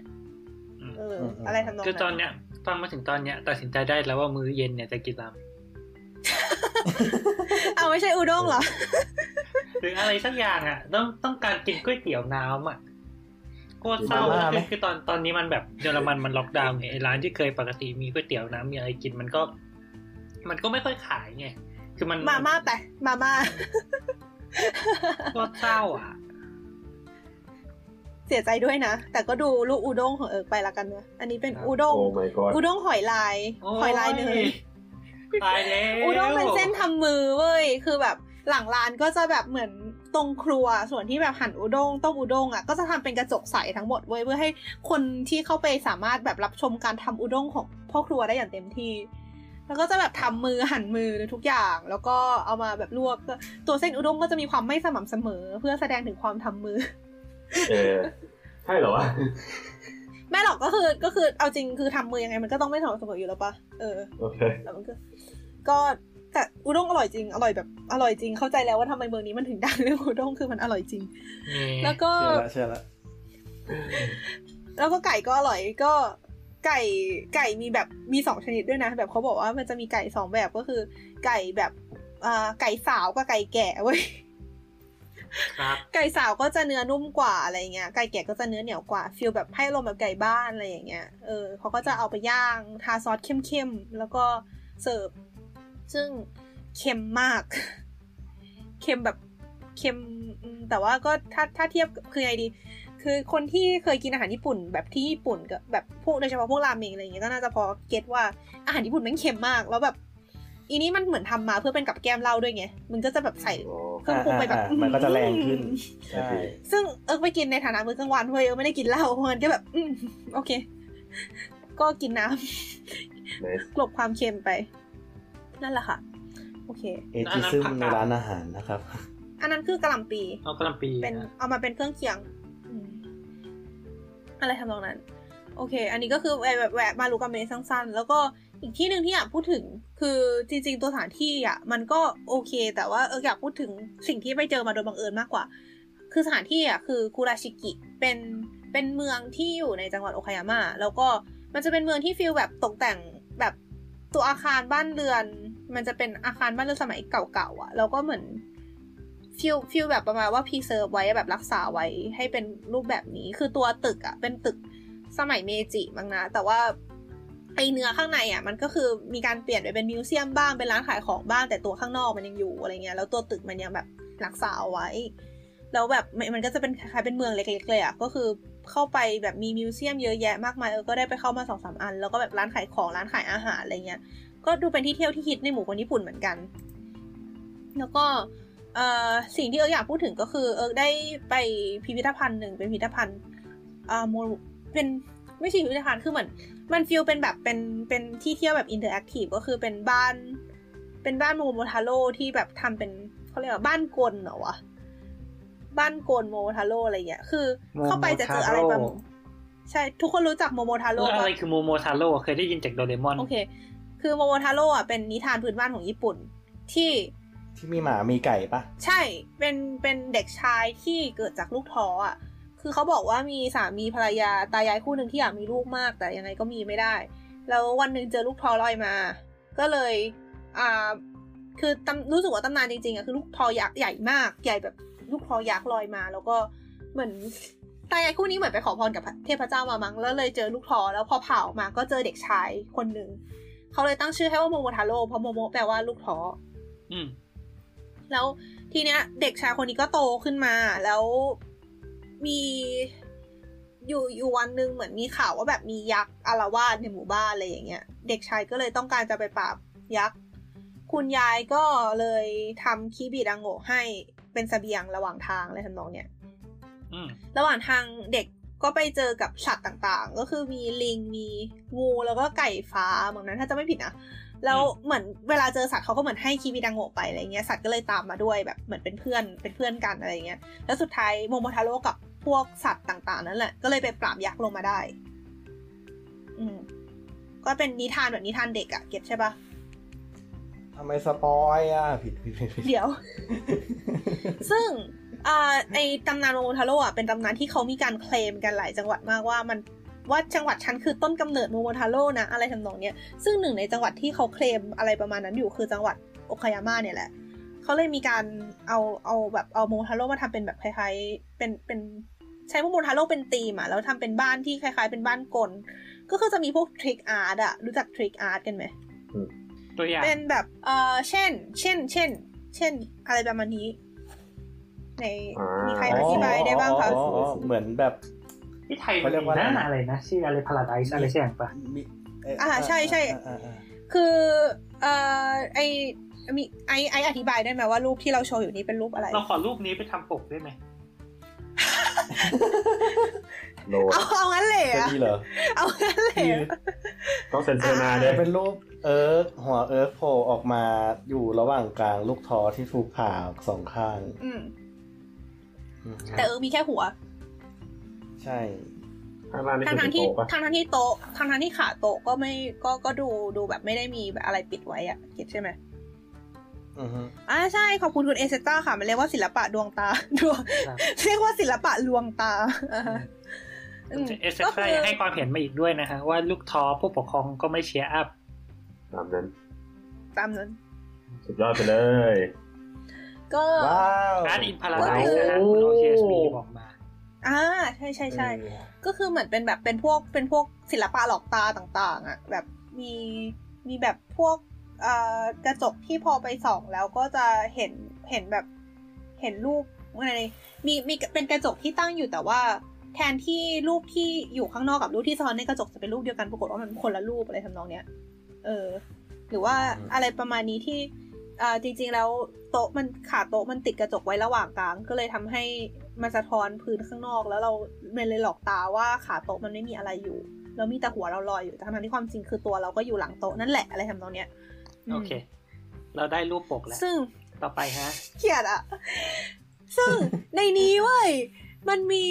อืมเอออ อะไรทำนองคือตอนนั้นเนี้ยฟังมาถึงตอนเนี้ยตัดสินใจได้แล้วว่ามื้อเย็นเนี่ยจะกินราเมงเอาไม่ใช่อุด้งเหรอหรืออะไรสักอย่างอะ ต้องต้องการกินก๋วยเตี๋ยวน้ำอะโคตรเศร้ามาม่าไหมคือคือตอนตอนนี้มันแบบเยอรมันมันล็อกดาวน์ไงไอ้ร้านที่เคยปกติมีก๋วยเตี๋ยวน้ำมีอะไรกินมันก็ มันก็ไม่ค่อยขายไง คือมันมาม่าไป มาม่าโคตรเศร้าอะ เสียใจด้วยนะ แต่ก็ดูลูกอุด้งของเอิร์กไปละกันเนอะอันนี้เป็นครับอุด้งโอ้ my god อุด้งหอยลายโอ้หอยลายเนยตายแล้วอุด้งเป็นเส้นทำมือเว้ย คือแบบหลังร้านก็จะแบบเหมือนตรงครัวส่วนที่แบบหั่นอุด้งต้มอุด้งอะก็จะทำเป็นกระจกใสทั้งหมดเว้ยเพื่อให้คนที่เข้าไปสามารถแบบรับชมการทำอุด้งของพ่อครัวได้อย่างเต็มที่ แล้วก็จะแบบทำมือหั่นมือทุกอย่าง แล้วก็เอามาแบบลวกก็ตัวเส้นอุด้งก็จะมีความไม่สม่ำเสมอ เพื่อแสดงถึงความทำมือ เออใช่เหรอวะไม่หรอกก็คือก็คือเอาจริงคือทำมือยังไงมันก็ต้องไม่สม่ำเสมออยู่แล้วปะเออโอเคแล้วมันก็ก็แต่อุด้งอร่อยจริง อร่อยแบบอร่อยจริงเข้าใจแล้วว่าทำไมเมืองนี้มันถึงดังเรื่องอุด้งคือมันอร่อยจริงนี่แล้วก็เชื่อละเชื่อละแล้วก็ไก่ก็อร่อยก็ ไก่ไก่มีแบบมีสองชนิดด้วยนะ แบบเขาบอกว่ามันจะมีไก่สองแบบก็คือ ไก่แบบอ่าไก่สาวกับไก่แก่เว้ยครับไก่สาวก็จะเนื้อนุ่มกว่าอะไรเงี้ย ไก่แก่ก็จะเนื้อเหนียวกว่าฟีลแบบให้ลมณ์แบบไก่บ้านอะไรอย่างเงี้ย เออเขาก็จะเอาไปย่างทาซอสเข้มๆแล้วก็เสิร์ฟ ซึ่งเค็มมาก เค็มแบบเค็มอืมแต่ว่าก็ถ้าถ้าเทียบคือไงดี คือคนที่เคยกินอาหารญี่ปุ่นแบบที่ญี่ปุ่นกับแบบพวกโดยเฉพาะพวกราเมงอะไรอย่างเงี้ยก็น่าจะพอเก็ตว่าอาหารญี่ปุ่นแมันเค็มมาก แล้วแบบอีนี้มันเหมือนทำมาเพื่อเป็นกับแก้มเหล้าด้วยไง มันก็จะแบบใส่อ๋อเครื่องปรุงไปแบบอ่าอ่ามันก็จะแรงขึ้นโอใช่เคซึ่งเอิร์กไปกินในฐานะมื้อกลางวันเว้ยเอิร์กไม่ได้กินเหล้ามันก็แบบอืมโอเค ก็กินน้ำ nice กลบความเค็มไป นั่นแหละค่ะ โอเค เอทิซึมในร้านอาหารนะครับ อันนั้นคือกะหล่ำปี เอากระหลำปี เป็นนะเอามาเป็นเครื่องเคียงอืม อะไรทำนองนั้น โอเค อันนี้ก็คือแวะแวะแวะมาลูกาเมสั้นๆ แล้วก็อีกที่หนึ่งที่อยากพูดถึงคือจริง ๆ ตัวสถานที่อะมันก็โอเค แต่ว่าเอออยากพูดถึงสิ่งที่ไปเจอมาโดยบังเอิญมากกว่า คือสถานที่อะคือคูราชิกิเป็นเป็นเมืองที่อยู่ในจังหวัดโอคายาม่าแล้วก็มันจะเป็นเมืองที่ feel แบบตกแต่งแบบตัวอาคารบ้านเรือน มันจะเป็นอาคารบ้านเรือนสมัยเก่าๆอะแล้วก็เหมือน feel feel แบบประมาณว่า preserve ไว้แบบรักษาไว้ให้เป็นรูปแบบนี้ คือตัวตึกอะเป็นตึกสมัยเมจิมั้งนะ แต่ว่าไอเนื้อข้างในอะมันก็คือมีการเปลี่ยนไปเป็น museum บ้างเป็นร้านขายของบ้างแต่ตัวข้างนอกมันยังอยู่อะไรเงี้ยแล้วตัวตึกมันยังแบบรักษาเอาไว้ แล้วแบบมันก็จะเป็นคล้ายเป็นเมืองเล็กๆเลยอะก็คือเข้าไปแบบมี museum เยอะแยะมากมายเออก็ได้ไปเข้ามาสองสามอัน แล้วก็แบบร้านขายของร้านขายอาหารอะไรเงี้ยก็ดูเป็นที่เที่ยวที่ฮิตในหมู่คนญี่ปุ่นเหมือนกัน แล้วก็ เอ่อสิ่งที่เอิร์กอยากพูดถึงก็คือ เอิร์กได้ไปพิพิธภัณฑ์หนึ่งเป็นพิพิธภัณฑ์อ่าโมเป็นไม่ใช่พิพิธภัณฑ์คือเหมือนมัน feel เป็นแบบเป็นเป็นที่เที่ยวแบบ interactive ก็คือเป็นบ้าน เป็นบ้านโมโมทาโร่ที่แบบทำเป็นเขาเรียกว่าบ้านกลเหรอวะบ้านกลโมโมทาโร่อะไรอย่างเงี้ยคือ เข้าไปจะเจออะไรประมาณใช่ทุกคนรู้จักโมโมทาเอโร่ออะไรปะคือโมโมทาโร่เคยได้ยินจากโดเรมอนโอเค คือโมโมทาโร่อะเป็นนิทานพื้นบ้านของญี่ปุ่น ที่ ที่มีหมามีไก่ปะใช่เป็นเป็นเด็กชายที่เกิดจากลูกท้ออะ คือเขาบอกว่ามีสามีภรรยาตายายคู่หนึ่งที่อยากมีลูกมาก แต่ยังไงก็มีไม่ได้ แล้ววันหนึ่งเจอลูกท้อลอยมา ก็เลยอ่าคือตำรู้สึกว่าตำนานจริงๆอะคือลูกท้อยักษ์ใหญ่มากใหญ่แบบลูกท้อยักษ์ลอยมา แล้วก็เหมือนตายายคู่นี้เหมือนไปขอพรกับเทพเจ้ามามั้งแล้วเลยเจอลูกท้อแล้วพอเผาออกมาก็เจอเด็กชายคนหนึ่งเขาเลยตั้งชื่อให้ว่าโมโมทาโร่เพราะโมโมแปลว่าลูกท้ออืม แล้วทีเนี้ย เด็กชายคนนี้ก็โตขึ้นมา แล้วมีอยู่อยู่วันหนึ่งเหมือนมีข่าวว่าแบบมียักษ์อาละวาดในหมู่บ้านอะไรอย่างเงี้ย เด็กชายก็เลยต้องการจะไปปราบยักษ์คุณยายก็เลยทำคีบีดังโงะให้เป็นเสบียงระหว่างทางอะไรทำนองเนี้ยอืมระหว่างทางเด็กก็ไปเจอกับสัตว์ต่างๆ ก็คือมีลิงมีงูแล้วก็ไก่ฟ้าเหมือนนั้นถ้าจะไม่ผิดนะ แล้วเหมือนเวลาเจอสัตว์เขาก็เหมือนให้คีบิดังโงะไปอะไรเงี้ยสัตว์ก็เลยตามมาด้วยแบบเหมือนเป็นเพื่อนเป็นเพื่อนกันอะไรเงี้ยแล้วสุดท้ายโมโมทาโร่กับพวกสัตว์ต่างๆนั่นแหละก็เลยไปปราบยักษ์ลงมาได้ อืมก็เป็นนิทานแบบนิทานเด็กอะเก็ตใช่ปะทำไมสปอยอะผิดผิดผิดผิดเดี๋ยว ซึ่งอ่าไอตำนานโมโมทาโร่อะเป็นตำนานที่เขามีการเคลมกันหลายจังหวัดมากว่ามัน ว่าจังหวัดฉันคือต้นกำเนิดโมโมทาโร่นะอะไรทำนองเนี้ยซึ่งหนึ่งในจังหวัดที่เขาเคลมอะไรประมาณนั้นอยู่คือจังหวัดโอคายาม่าเนี่ยแหละเขาเลยมีการเอาเอาแบบเอาโมโมทาโร่มาทำเป็นแบบคล้ายๆเป็นเป็นใช้โมโมทาโร่เป็นธีมอะแล้วทำเป็นบ้านที่คล้ายๆ เป็นบ้านกล ก็คือจะมีพวก trick art อะรู้จัก trick art กันไหมตัวอย่างเป็นแบบเอ่อเช่น เช่น เช่น เช่น อะไรประมาณนี้ในอ่ามีมีใครอธิบายได้บ้างคะอ๋ออ๋อเหมือนแบบ ที่ไทยเขาเรียกว่ามีอะไรหน้าอะไรนะชื่ออะไรพาราไดซ์อะไรสักอย่างปะมีเยอ่าใช่ใช่อ่าอ่าคือเอ่อไอมีไอไออธิบายได้ไหมว่ารูปที่เราโชว์อยู่นี้เป็นรูปอะไร เราขอรูปนี้ไปทำปกได้ไหมโลดเอาเอางั้นเลยจะอะดีเหรอเอางั้นเลยที่อะต้องเซ็นเซอร์หน้าด้จะวยเป็นรูปเอิร์ธหัวเอิร์ธโผล่ออกมาอยู่ระหว่างกลางลูกท้อที่ถูกผ่าออกสองข้างอืมอืมแต่เออมีแค่หัว ใช่ข้างล่างนี่ทางคือทางเป็นที่โต๊ะปะทางทางที่โต๊ะทางทางที่ขาโต๊ะก็ไม่ก็ก็ดูดูแบบไม่ได้มีแบบอะไรปิดไว้อะเก็ตใช่ไหมอือฮึอ่าใช่ขอบคุณคุณเอเซต้าค่ะ มันเรียกว่าศิลปะดวงตาดวงครับเรียกว่าศิลปะลวงตาอ่าฮะอืมเอสเซอร์ยังให้ความเห็นมาอีกด้วยนะฮะว่าลูกท้อผู้ปกครองก็ไม่ cheer up ตามนั้นตามนั้น สุดยอดไปเลย ก็ว้าว Art in Paradise นะฮะคุณโอเคสบีบอกมา อ่าใช่ใช่ใช่เออก็คือเหมือนเป็นแบบเป็นพวกเป็นพวกศิลปะหลอกตาต่าง ๆอะแบบมีมีแบบพวกเอ่อกระจกที่พอไปส่องแล้วก็จะเห็นเห็นแบบเห็นรูปอะไรมีมีเป็นกระจกที่ตั้งอยู่แต่ว่า แทนที่รูปที่อยู่ข้างนอกกับรูปที่ซ้อนในกระจกจะเป็นรูปเดียวกันปรากฏว่ามันคนละรูปอะไรทำนองเนี้ย เออ หรือว่าอะไรประมาณนี้ที่ อ่าจริง ๆ แล้วโต๊ะมันขาโต๊ะมันติดกระจกไว้ระหว่างกลาง ก็เลยทำให้มันสะท้อนพื้นข้างนอก แล้วเรามันเลยหลอกตาว่าขาโต๊ะมันไม่มีอะไรอยู่แล้วมีแต่หัวเราลอยอยู่แต่ทั้งๆที่ความจริงคือตัวเราก็อยู่หลังโต๊ะนั่นแหละอะไรทำนองเนี้ยมโอเค เราได้รูปปกแล้ว ซึ่งต่อไปฮะเกลียดอะซึ่งในนี้เว้ยมันมี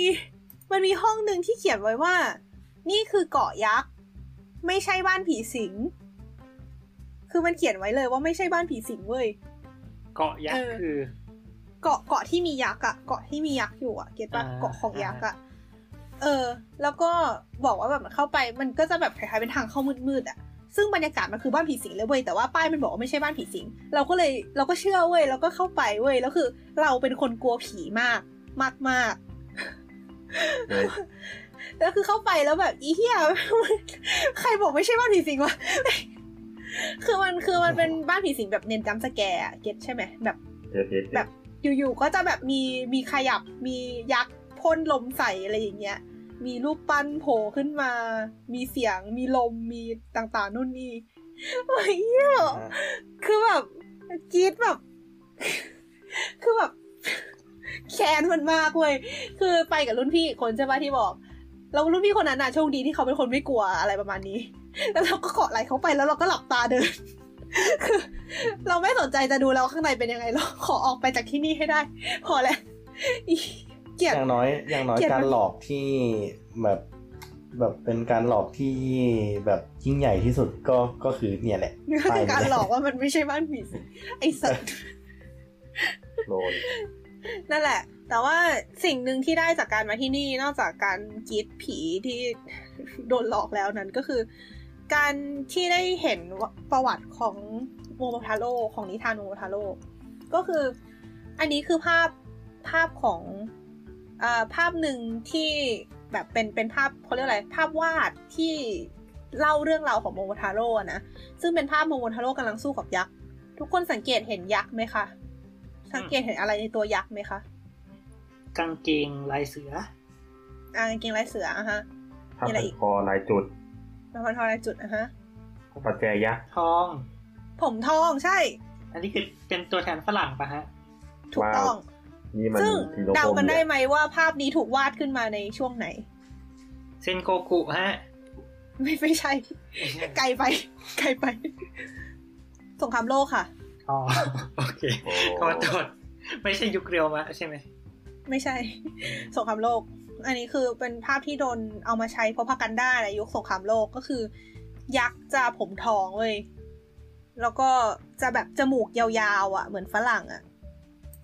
มันมีห้องหนึ่งที่เขียนไว้ว่า นี่คือเกาะยักษ์ ไม่ใช่บ้านผีสิง คือมันเขียนไว้เลยว่าไม่ใช่บ้านผีสิงเว้ย เกาะยักษ์เออคือ เกาะเกาะที่มียักษ์อะเกาะที่มียักษ์อยู่อะเก็ตปะอ่าเกาะของยักษ์อะเออ แล้วก็บอกว่าแบบมันเข้าไปมันก็จะแบบคล้ายๆเป็นทางเข้ามืดๆอะซึ่งบรรยากาศมันคือบ้านผีสิงเลยเว้ยแต่ว่าป้ายมันบอกว่าไม่ใช่บ้านผีสิง เราก็เลยเราก็เชื่อเว้ยแล้วก็เข้าไปเว้ยแล้วคือ เราเป็นคนกลัวผีมาก มากมากๆเลยแล้วคือเข้าไปแล้วแบบอีเหี้ยใครบอกไม่ใช่บ้านผีสิงวะ คือมันคือมันเป็นบ้านผีสิงแบบเน้นจำสแกร์อะเก็ตใช่ไหมแบบเดี๋ยวเดี๋ยวแบบอยู่ๆก็จะแบบมีมีขยับมียักษ์พ่นลมใส่อะไรอย่างเงี้ย มีรูปปั้นโผล่ขึ้นมา มีเสียงมีลมมีต่างๆนู่นนี่โอ้ยเหี้ยคือแบบกรีดแบบ คือแบบแค้นมันมากเว้ย คือไปกับรุ่นพี่อีกคนใช่ปะที่บอกแล้วรุ่นพี่คนนั้นน่ะโชคดีที่เขาเป็นคนไม่กลัวอะไรประมาณนี้ แล้วเราก็เกาะไหล่เขาไปแล้วเราก็หลับตาเดิน คือ เราไม่สนใจจะดูแล้วข้างในเป็นยังไงเราขอออกไปจากที่นี่ให้ได้ พอแล้วอีเกลียดอย่างน้อย อย่างน้อยเกลียดการมันหลอกที่แบบแบบเป็นการหลอกที่แบบยิ่งใหญ่ที่สุดก็ก็คือเนี่ยแหละนี่ก็คือการไปเลยหลอกว่ามันไม่ใช่บ้านผีสิงไอ้สัตว์โลนนั่นแหละ แต่ว่าสิ่งหนึ่งที่ได้จากการมาที่นี่นอกจากการกรีดผีที่โดนหลอกแล้วนั้นก็คือ การที่ได้เห็นประวัติของโมโมทาโร่ของนิทานโมโมทาโร่ก็คืออันนี้คือภาพภาพของอาภาพหนึ่งที่แบบเป็นเป็นภาพเขาเรียกอะไรภาพวาดที่เล่าเรื่องราวของโมโมทาโร่อะนะซึ่งเป็นภาพโมโมทาโร่กำลังสู้กับยักษ์ทุกคนสังเกตเห็นยักษ์ไหมคะสังเกตเห็นอะไรในตัวยักษ์ไหมคะกางเกงลายเสืออ่ากางเกงลายเสืออะฮะถ้ามีอะไรเป็นอีกคอลายจุด มาพันทอลายจุดอะฮะปัจแจยักษ์ทอง ผมทองใช่ อันนี้คือเป็นตัวแทนฝรั่งปะฮะ ถูกต้องนี่มันซึ่งทีโลเดาโกกันได้เนี่ยไหมว่าภาพนี้ถูกวาดขึ้นมาในช่วงไหน เซนโกกุฮะ ไม่ไม่ใช่ ไกลไป ไกลไป สงครามโลกค่ะ อ๋อ โอเคโอ้ขอโทษไม่ใช่ยุคเรียวมะใช่ไหม ไม่ใช่ สงครามโลก อันนี้คือเป็นภาพที่โดนเอามาใช้เพราะพากันด้าในยุคสงครามโลกก็คือ ยักษ์จะผมทองเว้ยแล้วก็จะแบบจมูกยาวๆอะ เหมือนฝรั่งอะ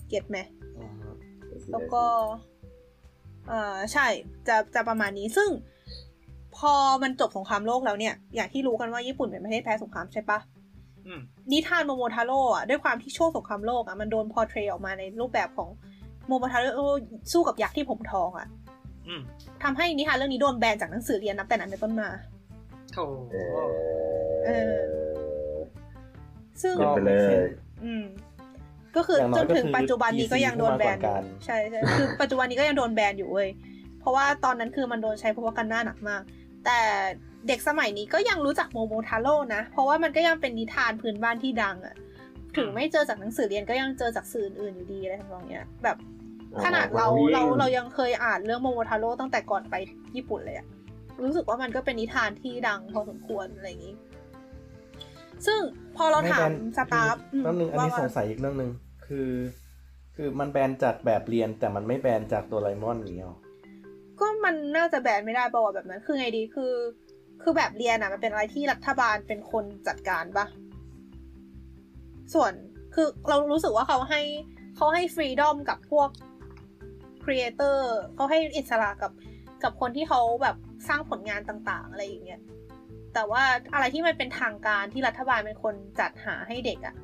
เก็ตไหมอือฮึแล้วก็เอ่อใช่จะจะประมาณนี้ซึ่งพพอมันจบสงครามโลกแล้วเนี่ย อย่างที่รู้กันว่าญี่ปุ่นเป็นประเทศแพ้สงครามใช่ปะอืมนิทานโมโมทาโร่อะด้วยความที่ช่วงสงครามโลกอะมันโดนพอเทรออกมาในรูปแบบของโมโมทาโร่สู้กับยักษ์ที่ผมทองอะอืม ทำให้นิทานเรื่องนี้โดนแบนจากหนังสือเรียนนับแต่นั้นเป็นต้นมาโถเอเออซึ่งเก็บไปเลย อืม ก็คืออย่างน้จอยนก็ถึงคือปัจจุบันนี้ก็ยังโดนแบน PC ขึ้นมากกว่ากันใช่ใช่คือปัจจุบันนี้ก็ยังโดนแบนอยู่เว้ยเพราะว่าตอนนั้นคือมันโดนใช้เพราะว่ากันหน้าหนักมาก แต่เด็กสมัยนี้ก็ยังรู้จักโมโมทาโร่นะ เพราะว่ามันก็ยังเป็นนิทานพื้นบ้านที่ดังอะถึงไม่เจอจากหนังสือเรียนก็ยังเจอจากสื่ออื่นอยู่ดีอะไรทำนองเนี้ย แบบ ขนาดเราเราเรายังเคยอ่านเรื่องโมโมทาโร่ตั้งแต่ก่อนไปญี่ปุ่นเลยอะรู้สึกว่ามันก็เป็นนิทานที่ดังพอสมควรอะไรอย่างนี้ ซึ่งพอเราถามสตาฟแป๊บนึงอันนี้สงสัยอีกเรื่องหนึ่งคือ คือมันแบนจากแบบเรียนแต่มันไม่แบนจากโดราเอมอนอย่างเงี้ยหรอก็มันน่าจะแบนไม่ได้ป่าวะแบบนั้น คือไงดีคือ คือแบบเรียนอะมันเป็นอะไรที่รัฐบาลเป็นคนจัดการปะส่วนคือเรารู้สึกว่าเขาให้เขาให้ฟรีดอมกับพวก ครีเอเตอร์เขาให้อิสระกับกับคนที่เขาแบบสร้างผลงานต่างๆ อะไรอย่างเงี้ยแต่ว่าอะไรที่มันเป็นทางการที่รัฐบาลเป็นคนจัดหาให้เด็กอะ่ะ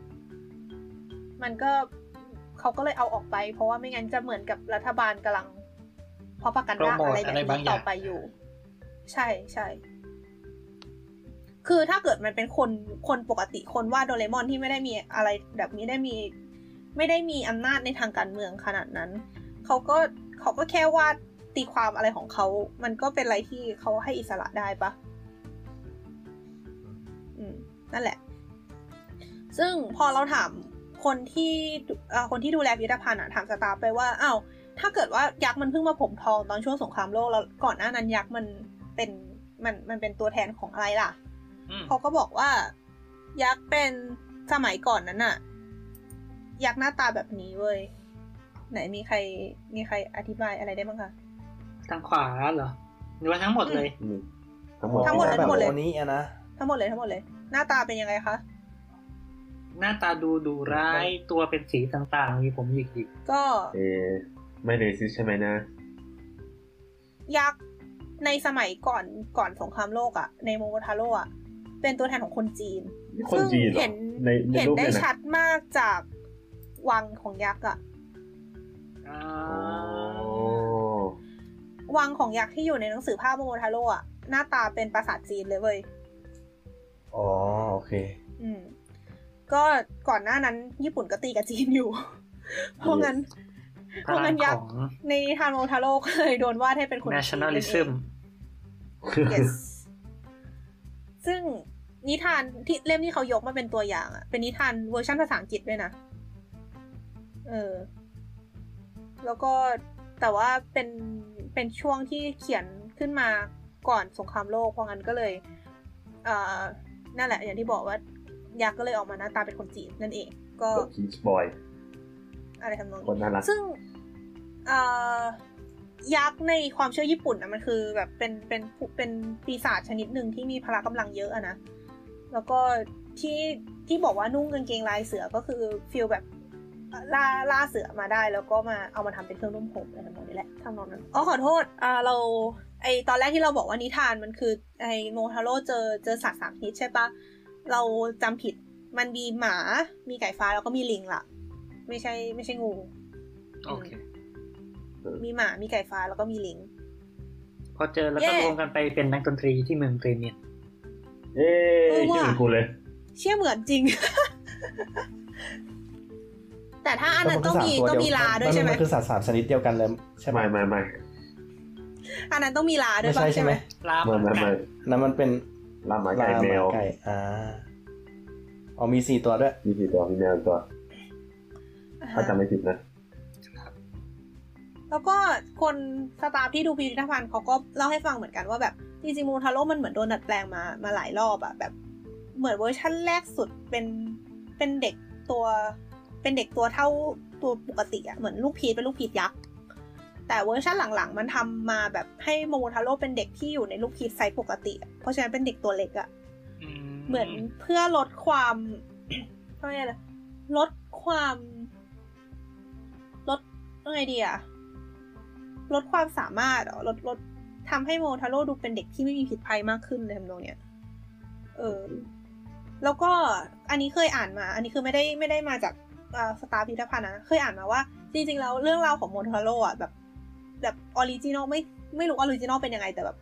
มันก็เขาก็เลยเอาออกไป เพราะว่าไม่งั้นจะเหมือนกับรัฐบาลกำลังเพราะประกันโปรว่าโมทอะไรแบอะไรบบางนี้อย่าต่องไปอยู่ ใช่ใช่คือถ้าเกิดมันเป็นคนคนปกติคนวาดโดเรมอนที่ไม่ได้มีอะไรแบบนี้ได้มี ไม่ได้มีอำนาจในทางการเมืองขนาดนั้น เขาก็เขาก็แค่วาดตีความอะไรของเขา มันก็เป็นอะไรที่เขาให้อิสระได้ปะอืม นั่นแหละ ซึ่งพอเราถามคนที่เอ่อคนที่ดูแลพิพิธภัณฑ์อะถามสตาฟไปว่าอ้าวถ้าเกิดว่ายักษ์มันเพิ่งมาผมทองตอนช่วงสงครามโลกแล้วก่อนหน้านั้นยักษ์มันเป็นมันมันเป็นตัวแทนของอะไรล่ะอืมเขาก็บอกว่า ยักษ์เป็นสมัยก่อนนั้นอะยักษ์หน้าตาแบบนี้เว้ย ไหนมีใครมีใครอธิบายอะไรได้บ้างคะทางขวาเหรอหรือว่าทั้งหมดเลยอืมทั้งหมดทั้งหมดเลยแบบทั้งหมดเลยโอนี้อะนะทั้งหมดเลยทั้งหมดเลย หน้าตาเป็นยังไงคะหน้าตาดูดูร้ายตัวเป็นสีต่างๆ มีผมหยิกหยิกก็ เอไม่เรซิสใช่ไหมนะ ยักษ์ในสมัยก่อนก่อนสงครามโลกอะในโมโมทาโร่อะเป็นตัวแทนของคนจีน คนจีนเหรอซึ่งเห็นในในเห็นรูปได้เนี่ยนะชัดมากจากวังของยักษ์อะอ่าอ๋อ วังของยักษ์ที่อยู่ในหนังสือภาพโมโมทาโร่อะหน้าตาเป็นปราสาทจีนเลยเว้ย อ๋อ โอเค อืม ก็ก่อนหน้านั้น ญี่ปุ่นก็ตีกับจีนอยู่ เพราะงั้นพเพราะลังั้งนยัขกอษ์งในทานโมทาโร่ก็เลยโดนวาดให้เป็นคนจีนนั่นเอง nationalism yes ซึ่งนิทานที่เล่มที่เขายกมาเป็นตัวอย่างอะเป็นนิทานเวอร์ชันภาษาอังกฤษด้วยนะ เออ แล้วก็แต่ว่าเป็นเป็นช่วงที่เขียนขึ้นมาก่อนสงครามโลก เพราะงั้นก็เลยเอ่อนั่นแหละ อย่างที่บอกว่ายักษ์ก็เลยออกมาหน้าตาเป็นคนจีนนั่นเอง ก็ The Peach Boy อะไรทำนองคนนี้น่ารักซึ่งเอ่อยักษ์ในความเชื่อญี่ปุ่นนะมันคือ แบบเป็นเป็นเป็นปีศาจชนิดหนึ่งที่มีพละกำลังเยอะอะนะ แล้วก็ที่ที่บอกว่านุ่งกางเกงลายเสือก็คือฟีลแบบ ล่าล่าเสือมาได้ แล้วก็มาเอามาทำเป็นเครื่องนุ่มผมอะไรทำนองนี้แหละทำนองนั้นอ๋อขอโทษอ่าเราไอตอนแรกที่เราบอกว่านิทานมันคือไอโมทาโร่เจอเจอสัตว์สามชนิดใช่ปะเราจำผิดมันมีหมา มีไก่ฟ้าแล้วก็มีลิงล่ะ ไม่ใช่ไม่ใช่งู โอเค มีหมา มีไก่ฟ้าแล้วก็มีลิง พอเจอแล้วก็เย่รวมกันไปเป็นนักดนตรีที่เมืองเกรเนียนเอ้ยเออว่ะชื่อเหมือนกูเลย เชื่อเหมือนจริง แต่ถ้าอันนั้นต้องมีแล้วนต้องมีลาด้วยใช่ไหมมันคือสัตว์สามชนิดเดียวกันเลยใช่ไหมไม่ไม่ไม่อันนั้นต้องมีลาด้วยไม่ปะใช่ใช่ไหมลาไม่ไม่ไม่นั่นมันเป็นลาหมาไก่แมวลาหาไก่อ่าอ๋อมีสี่ตัวด้วย มีกี่ตัวมีแมวตัวอ่าถ้าจำไม่ผิดนะแล้วก็คน staff ที่ดูพิพิธภัณฑ์เขาก็เล่าให้ฟังเหมือนกันว่าแบบจริงๆโมโมทาโร่มันเหมือนโดนดัดแปลงมามาหลายรอบอะแบบ เหมือนเวอร์ชั่นแรกสุดเป็นเป็นเด็กตัว เป็นเด็กตัวเท่าตัวปกติอะเหมือนลูกพีชเป็นลูกพีชยักษ์แต่เวอร์ชันหลังๆ มันทำมาแบบให้โมโมทาโร่เป็นเด็กที่อยู่ในลูกพีชไซส์ปกติอะเพราะฉะนั้นเป็นเด็กตัวเล็กอะเหมือนเพื่อลดความเท่าไหร่ละลดความลดยังไงดีอะลดความสามารถเหรอลดลดทำให้โมทาโร่ดูเป็นเด็กที่ไม่มีพิษภัยมากขึ้นเลยทำนองเนี้ย เออ แล้วก็อันนี้เคยอ่านมา อันนี้คือไม่ได้ไม่ได้มาจาก staff พิพิธภัณฑ์นะเคยอ่านมาว่า จริงๆแล้วเรื่องราวของโมทาโร่อะแบบ แบบ original ไม่ไม่รู้ original เป็นยังไงแต่แบบ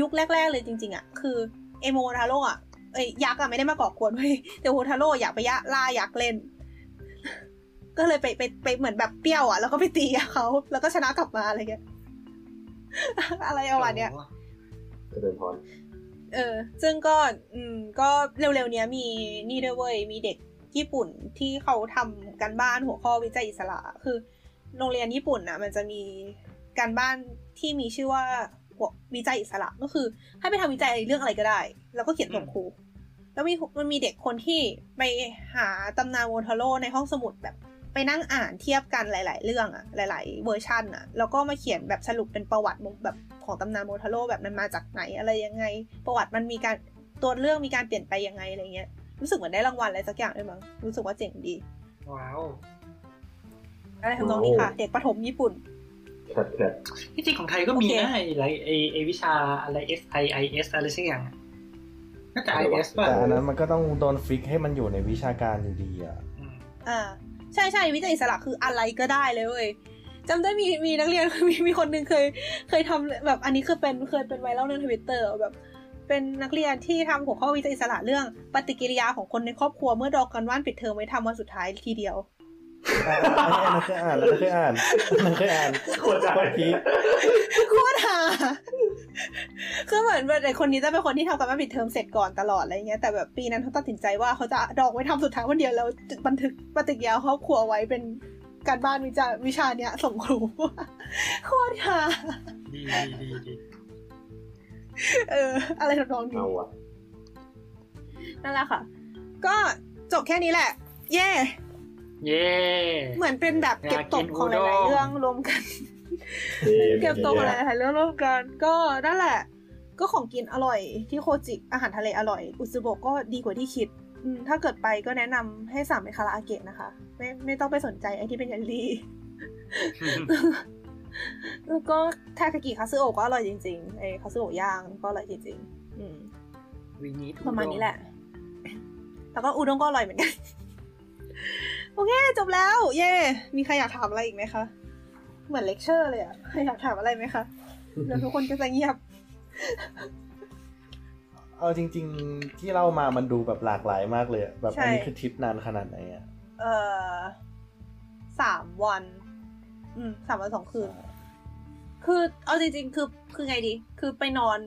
ยุคแรก ๆ เลยจริง ๆอะคือเอโมทาโร่อะเอ้ยยักษ์อะไม่ได้มาก่อกวนเว้ยแต่โมทาโร่อยากไปยะล่ายักษ์เล่น ก็เลยไปไปไปเหมือนแบบเปรี้ยวอะแล้วก็ไปตีเขาแล้วก็ชนะกลับมาอะไรเงี้ยอะไรประมาณเนี้ยจะเดินพรเออ ซึ่งก็ อืม ก็เร็วๆเนี้ยมีนี่ด้วยเว้ย มีเด็ก ญี่ปุ่นที่เขาทำการบ้านหัวข้อวิจัยอิสระ คือ โรงเรียนญี่ปุ่นนะมันจะมีการบ้านที่มีชื่อว่าวิจัยอิสระก็คือ ให้ไปทำวิจัยเรื่องอะไรก็ได้ แล้วก็เขียนส่งครู แล้วมีมันมีเด็กคนที่ไปหาตำนานโมทาโร่ในห้องสมุดแบบ ไปนั่งอ่านเทียบกันหลาย ๆ เรื่องอะหลาย ๆ เวอร์ชันอะแล้วก็มาเขียนแบบสรุปเป็นประวัติแบบของตำนานโมทาโร่แบบมันมาจากไหนอะไรยังไง ประวัติมันมีการตัวเรื่องมีการเปลี่ยนไปยังไงอะไรเงี้ย รู้สึกเหมือนได้รางวัลอะไรสักอย่างด้วยมั้งรู้สึกว่าเจ๋งดี ว้าวอะไรทำนองนี้ค่ะ เด็กประถมญี่ปุ่นแคทแคทที่จริงของไทยก็มีโอเคนะไอ้อะไรไอ้ไอ้วิชาอะไร S I I S อะไรสักอย่างอะน่าจะ I S ป่ะแต่อันนั้นมันก็ต้องโดนฟิกให้มันอยู่ในวิชาการอยู่ดีอะอืมอ่าใช่ใช่วิจัยอิสระคืออะไรก็ได้เลยเว้ยจำได้มีมีนักเรียนมีมีคนหนึ่งเคย เคยทำแบบอันนี้คือเป็นเคยเป็นไวรัลในทวิตเตอร์แบบ เป็นนักเรียนที่ทำหัวข้อวิจัยอิสระเรื่องปฏิกิริยาของคนในครอบครัวเมื่อดอกกันว่านปิดเทอมไว้ทำวันสุดท้ายทีเดียวอะอันนี้อันนั้นเคยอ่านแล้วเคยอ่านอันนั้นเคยอ่านโคตรใจโคตรพีคโคตรหาคือเหมือนแบบไอ้คนนี้จะเป็นคนที่ทำกันบ้านปิดเทอมเสร็จก่อนตลอดอะไรเงี้ยแต่แบบปีนั้นเขาตัดสินใจว่าเขาจะดอกไว้ทำสุดท้ายวันเดียวแล้วบันทึกปฏิกิริยาครอบครัวไว้เป็นการบ้านวิจาวิชาเนี้ยส่งครูโคตรหาดีดีดีดี เออ อะไรทำนองนี้เอาอะนั่นแหละค่ะ ก็จบแค่นี้แหละ เย่เย้เหมือนเป็นแบบเก็บตกของหอยากกินลายอุด้งๆเรื่องรวมกัน เก็บตกของหลายๆเรื่องรวมกัน ก็นั่นแหละ ก็ของกินอร่อย ที่โคจิอาหารทะเลอร่อย อุซุโบะก็ดีกว่าที่คิดอืมถ้าเกิดไปก็แนะนำให้สั่งเป็นคาราอาเกะนะคะ ไม่ไม่ต้องไปสนใจไอ้ที่เป็นยันลี่ แล้วก็ทาคากิคาซึโอะก็อร่อยจริงๆไอ้คาซึโอะย่างก็อร่อยจริงๆ อืมวีนี้ประมาณนี้แหละ แล้วก็อุด้งก็อร่อยเหมือนกัน โอเค จบแล้ว เย่มีใครอยากถามอะไรอีกไหมคะ เหมือนเลคเชอร์เลยอะใครอยากถามอะไรไหมคะแล้วทุกคนก็จะเงียบ เอาจริง ๆ ที่เล่ามามันดูแบบหลากหลายมากเลยอะแบบใช่อันนี้คือทริปนานขนาดไหนอะเอ่อสามวัน อืมสามวันสองคืน คือเอาจริงๆ คือคือไงดี คือไปนอน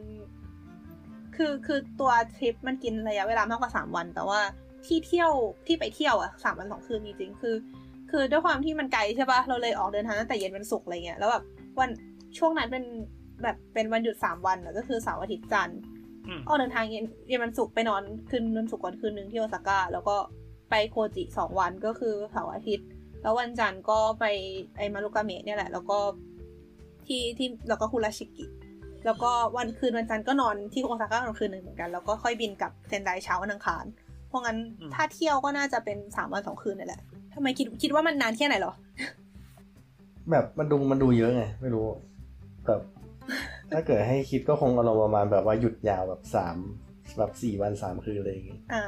คือคือตัวทริปมันกินระยะเวลามากกว่าสามวัน แต่ว่าที่เที่ยวที่ไปเที่ยวอะสามวันสองคืนจริงๆคือ คือด้วยความที่มันไกลใช่ปะเราเลยออกเดินทางตั้งแต่เย็นวันศุกร์อะไรเงี้ยแล้วแบบวันช่วงนั้นเป็นแบบเป็นวันหยุดสามวันอะก็คือเสาร์อาทิตย์จันทร์อืมออกเดินทางเย็นเย็นวันศุกร์ไปนอนคืนวันศุกร์ก่อนคืนหนึ่งที่โอซาก้าแล้วก็ไปโคจิสองวันก็คือเสาร์อาทิตย์ แล้ววันจันทร์ก็ไปไอมารุกาเมะเนี่ยแหละ แล้วก็ที่ที่แล้วก็คุราชิกิ แล้วก็วันคืนวันจันทร์ก็นอนที่โอซาก้าตอนคืนหนึ่งเหมือนกัน แล้วก็ค่อยบินกลับเซนไดเช้าวันอังคาร เพราะงั้นถ้าเที่ยวก็น่าจะเป็นสามวันสองคืนนี่แหละทำไมคิดคิดว่ามันนานแค่ไหนเหรอ แบบมันดูมันดูเยอะไง ไม่รู้แบบถ้าเกิดให้คิดก็คงอารมณ์ประมาณแบบว่าหยุดยาวแบบสามแบบสี่วันสามคืนอะไรอย่างเงี้ยอ่า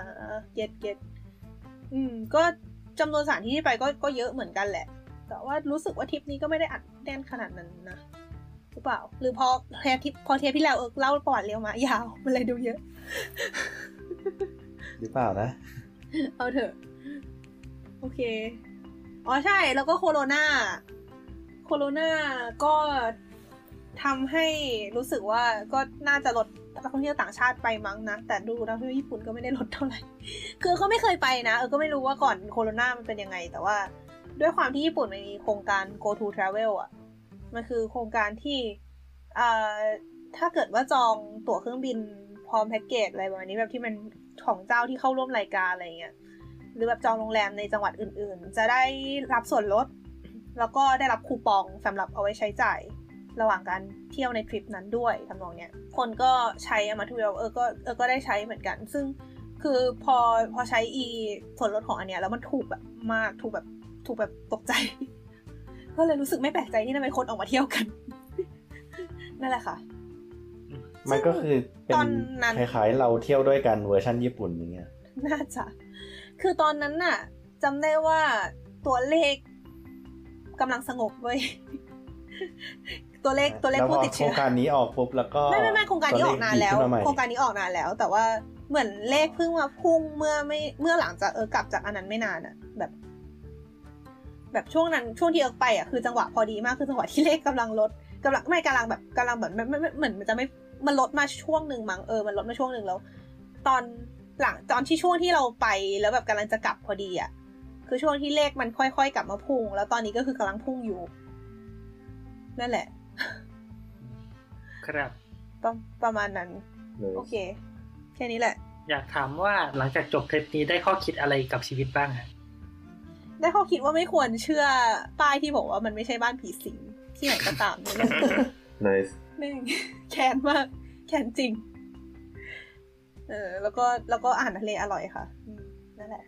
เก็ตเก็ตอืม ก็ จำนวนสถานที่ที่ไปก็ก็เยอะเหมือนกันแหละ แต่ว่ารู้สึกว่าทริปนี้ก็ไม่ได้อัดแน่นขนาดนั้นนะหรือเปล่า หรือพอเทปที่พอเทปที่แล้วเออเล่าประวัติเรียวมายาวมันเลยดูเยอะ หรือเปล่านะ เอาเถอะ โอเค อ๋อใช่แล้วก็โคโรนาโคโรนาก็ทำให้รู้สึกว่าก็น่าจะลด นักท่องเที่ยวต่างชาติไปมั้งนะ แต่ดูนักท่องเที่ยวญี่ปุ่นก็ไม่ได้ลดเท่าไหร่ คือก็ไม่เคยไปนะ เออ ก็ไม่รู้ว่าก่อนโคโรนามันเป็นยังไง แต่ว่าด้วยความที่ญี่ปุ่นมันมีโครงการ go to travel อะ มันคือโครงการที่อ่าถ้าเกิดว่าจองตั๋วเครื่องบินพร้อมแพ็กเกจอะไรประมาณนี้แบบที่มันของเจ้าที่เข้าร่วมรายการอะไรเงี้ย หรือแบบจองโรงแรมในจังหวัดอื่น ๆ จะได้รับส่วนลด แล้วก็ได้รับคูปองสำหรับเอาไว้ใช้จ่าย ระหว่างการเที่ยวในทริปนั้นด้วยทำนองเนี้ยคนก็ใช้อามาทูเวลเออก็เออก็ได้ใช้เหมือนกัน ซึ่งคือพอพอใช้อีส่วนลดของอันเนี้ยแล้วมันถูกแบบมากถูกแบบถูกแบบตกใจ ก็เลยรู้สึกไม่แปลกใจที่ทำไมคนออกมาเที่ยวกัน นั่นแหละค่ะ มันก็คือเป็นตอนนั้นคล้ายๆเราเที่ยวด้วยกันเวอร์ชันญี่ปุ่นอย่างเงี้ยน่าจะคือตอนนั้นน่ะจำได้ว่าตัวเลขกำลังสงบเว้ย ตัวเลขตัวเลขแล้วพผู้อติดโครเชื้งอการนี้ออกปุ๊บแล้วก็ไม่ไม่ไม่โครงการนี้ออกนานแล้วตัเขดีขึ้มใหม่โครงการนี้ออกนานแล้ว แต่ว่าเหมือนเลขเพิ่งมาพุ่งเมื่อไม่เมื่อหลังจากเออกลับจากอันนั้นไม่นานอะแบบ แบบช่วงนั้นช่วงที่เอิร์กไปอะคือจังหวะพอดีมากคือจังหวะที่เลขกำลังลดกำลังไม่กำลังแบบกำลังแบบไม่ไม่ไม่เหมือนมันจะไม่มันลดมาช่วงหนึ่งมั้งเออมันลดมาช่วงหนึ่งแล้ว ตอนหลังตอนที่ช่วงที่เราไปแล้วแบบกำลังจะกลับพอดีอะคือช่วงที่เลขมันค่อยๆกลับมาพุ่ง แล้วตอนนี้ก็คือกำลังพุ่งอยู่ นั่นแหละ ครับประประมาณนั้นเลยโอเค แค่นี้แหละ อยากถามว่าหลังจากจบทริปนี้ได้ข้อคิดอะไรกับชีวิตบ้างฮะได้ข้อคิดว่าไม่ควรเชื่อป้ายที่บอกว่ามันไม่ใช่บ้านผีสิงที่ไหนก็ตามเนี่ยในแม่งแค้นมาก แค้นจริง เออ แล้วก็แล้วก็อาหารทะเลอร่อยค่ะอืมนั่นแหละ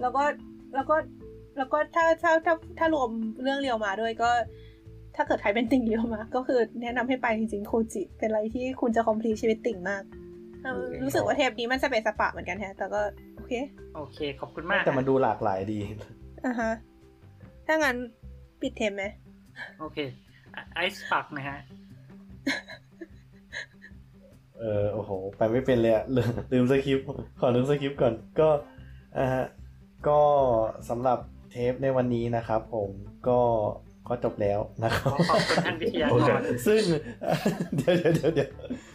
แล้วก็แล้วก็แล้วก็ถ้าถ้าถ้าถ้ารวมเรื่องเรียวมาด้วยก็ ถ้าเกิดใครเป็นติ่งเรียวมาก็คือแนะนำให้ไปจริงๆโคจิ เป็นอะไรที่คุณจะคอมพลีชีวิตติ่งมากเออรู้สึกว่าเทปนี้มันสเปซสปะเหมือนกันแฮะ แต่ก็โอเค โอเค ขอบคุณมาก แต่มันดูหลากหลายดีอะฮะ ถ้างั้นปิดเทมไหม โอเค ไอซ์ปักนะฮะ เออโอ้โห ไปไม่เป็นเลยอะลืมลืมสคริปต์ขอลืมสคริปต์ก่อน ก็อ่าฮะ ก็สำหรับเทปในวันนี้นะครับผมก็ ก็จบแล้วนะครับขอขอบคุณท่านวิทยากรซึ่งเดี๋ยวเดี๋ยวเดี๋ยวเดี๋ยว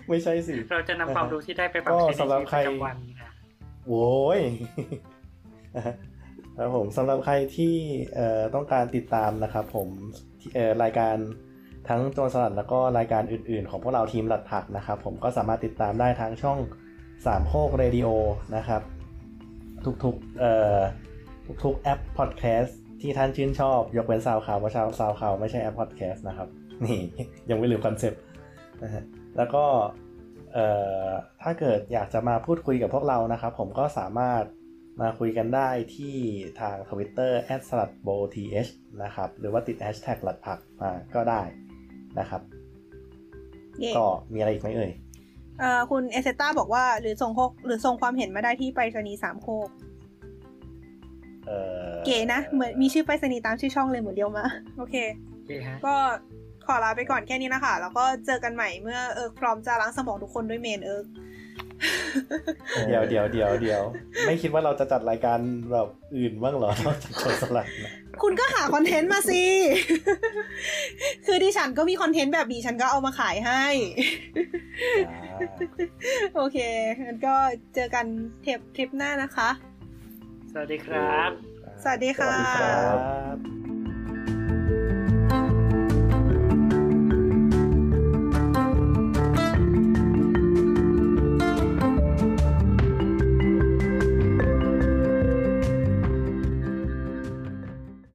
ไม่ใช่สิ เราจะนำความรู้ที่ได้ไปปรับก็ใช้ในสำหรับชีวิตใครประจำวันนะโว้ยครับผมสำหรับใครที่เอ่อต้องการติดตามนะครับผมที่เอ่อรายการทั้งโจรสลัดแล้วก็รายการอื่น ๆ ของพวกเราทีมหลัดผักนะครับ ผมก็สามารถติดตามได้ทางช่องสามโคกเรดิโอนะครับ ทุกๆเอ่อทุกๆแอปพอดแคสต์ ที่ท่านชื่นชอบ ยกเว้นซาวข่าวว่าชาวซาวข่าวไม่ใช่แอปพอดแคสต์นะครับ นี่ยังไม่ลืม concept นะฮะแล้วก็เอ่อถ้าเกิดอยากจะมาพูดคุยกับพวกเรานะครับ ผมก็สามารถมาคุยกันได้ที่ทาง Twitter s l a d b o t h นะครับ หรือว่าติด hashtag หลัดผักมาก็ได้นะครับเย่ก็มีอะไรอีกไหมเอ่ยเอ่อคุณเอเซต้าบอกว่าหรือส่งโคกหรือส่งความเห็นมาได้ที่ไปรษณีย์สามโคก เอ่อเก๋นะ เหมือนมีชื่อไปรษณีย์ตามชื่อช่องเลยเหมือนเดียวมา โอเคโอเคฮะก็ขอลาไปก่อนแค่นี้นะคะ แล้วก็เจอกันใหม่เมื่อเอิร์กพร้อมจะล้างสมองทุกคนด้วย main เอิร์กเดี๋ยวเดี๋ยวเดี๋ยวเดี๋ยว ไม่คิดว่าเราจะจัดรายการแบบอื่นบ้างเหรอนอกจากคนสลัดนะคุณก็หา content มาสิ คือดิฉันก็มี content แบบนี้ฉันก็เอามาขายให้อ่าโอเคงั้นก็เจอกันเทปทริปหน้านะคะ สวัสดีครับ สวัสดีค่ะสวัสดีครับ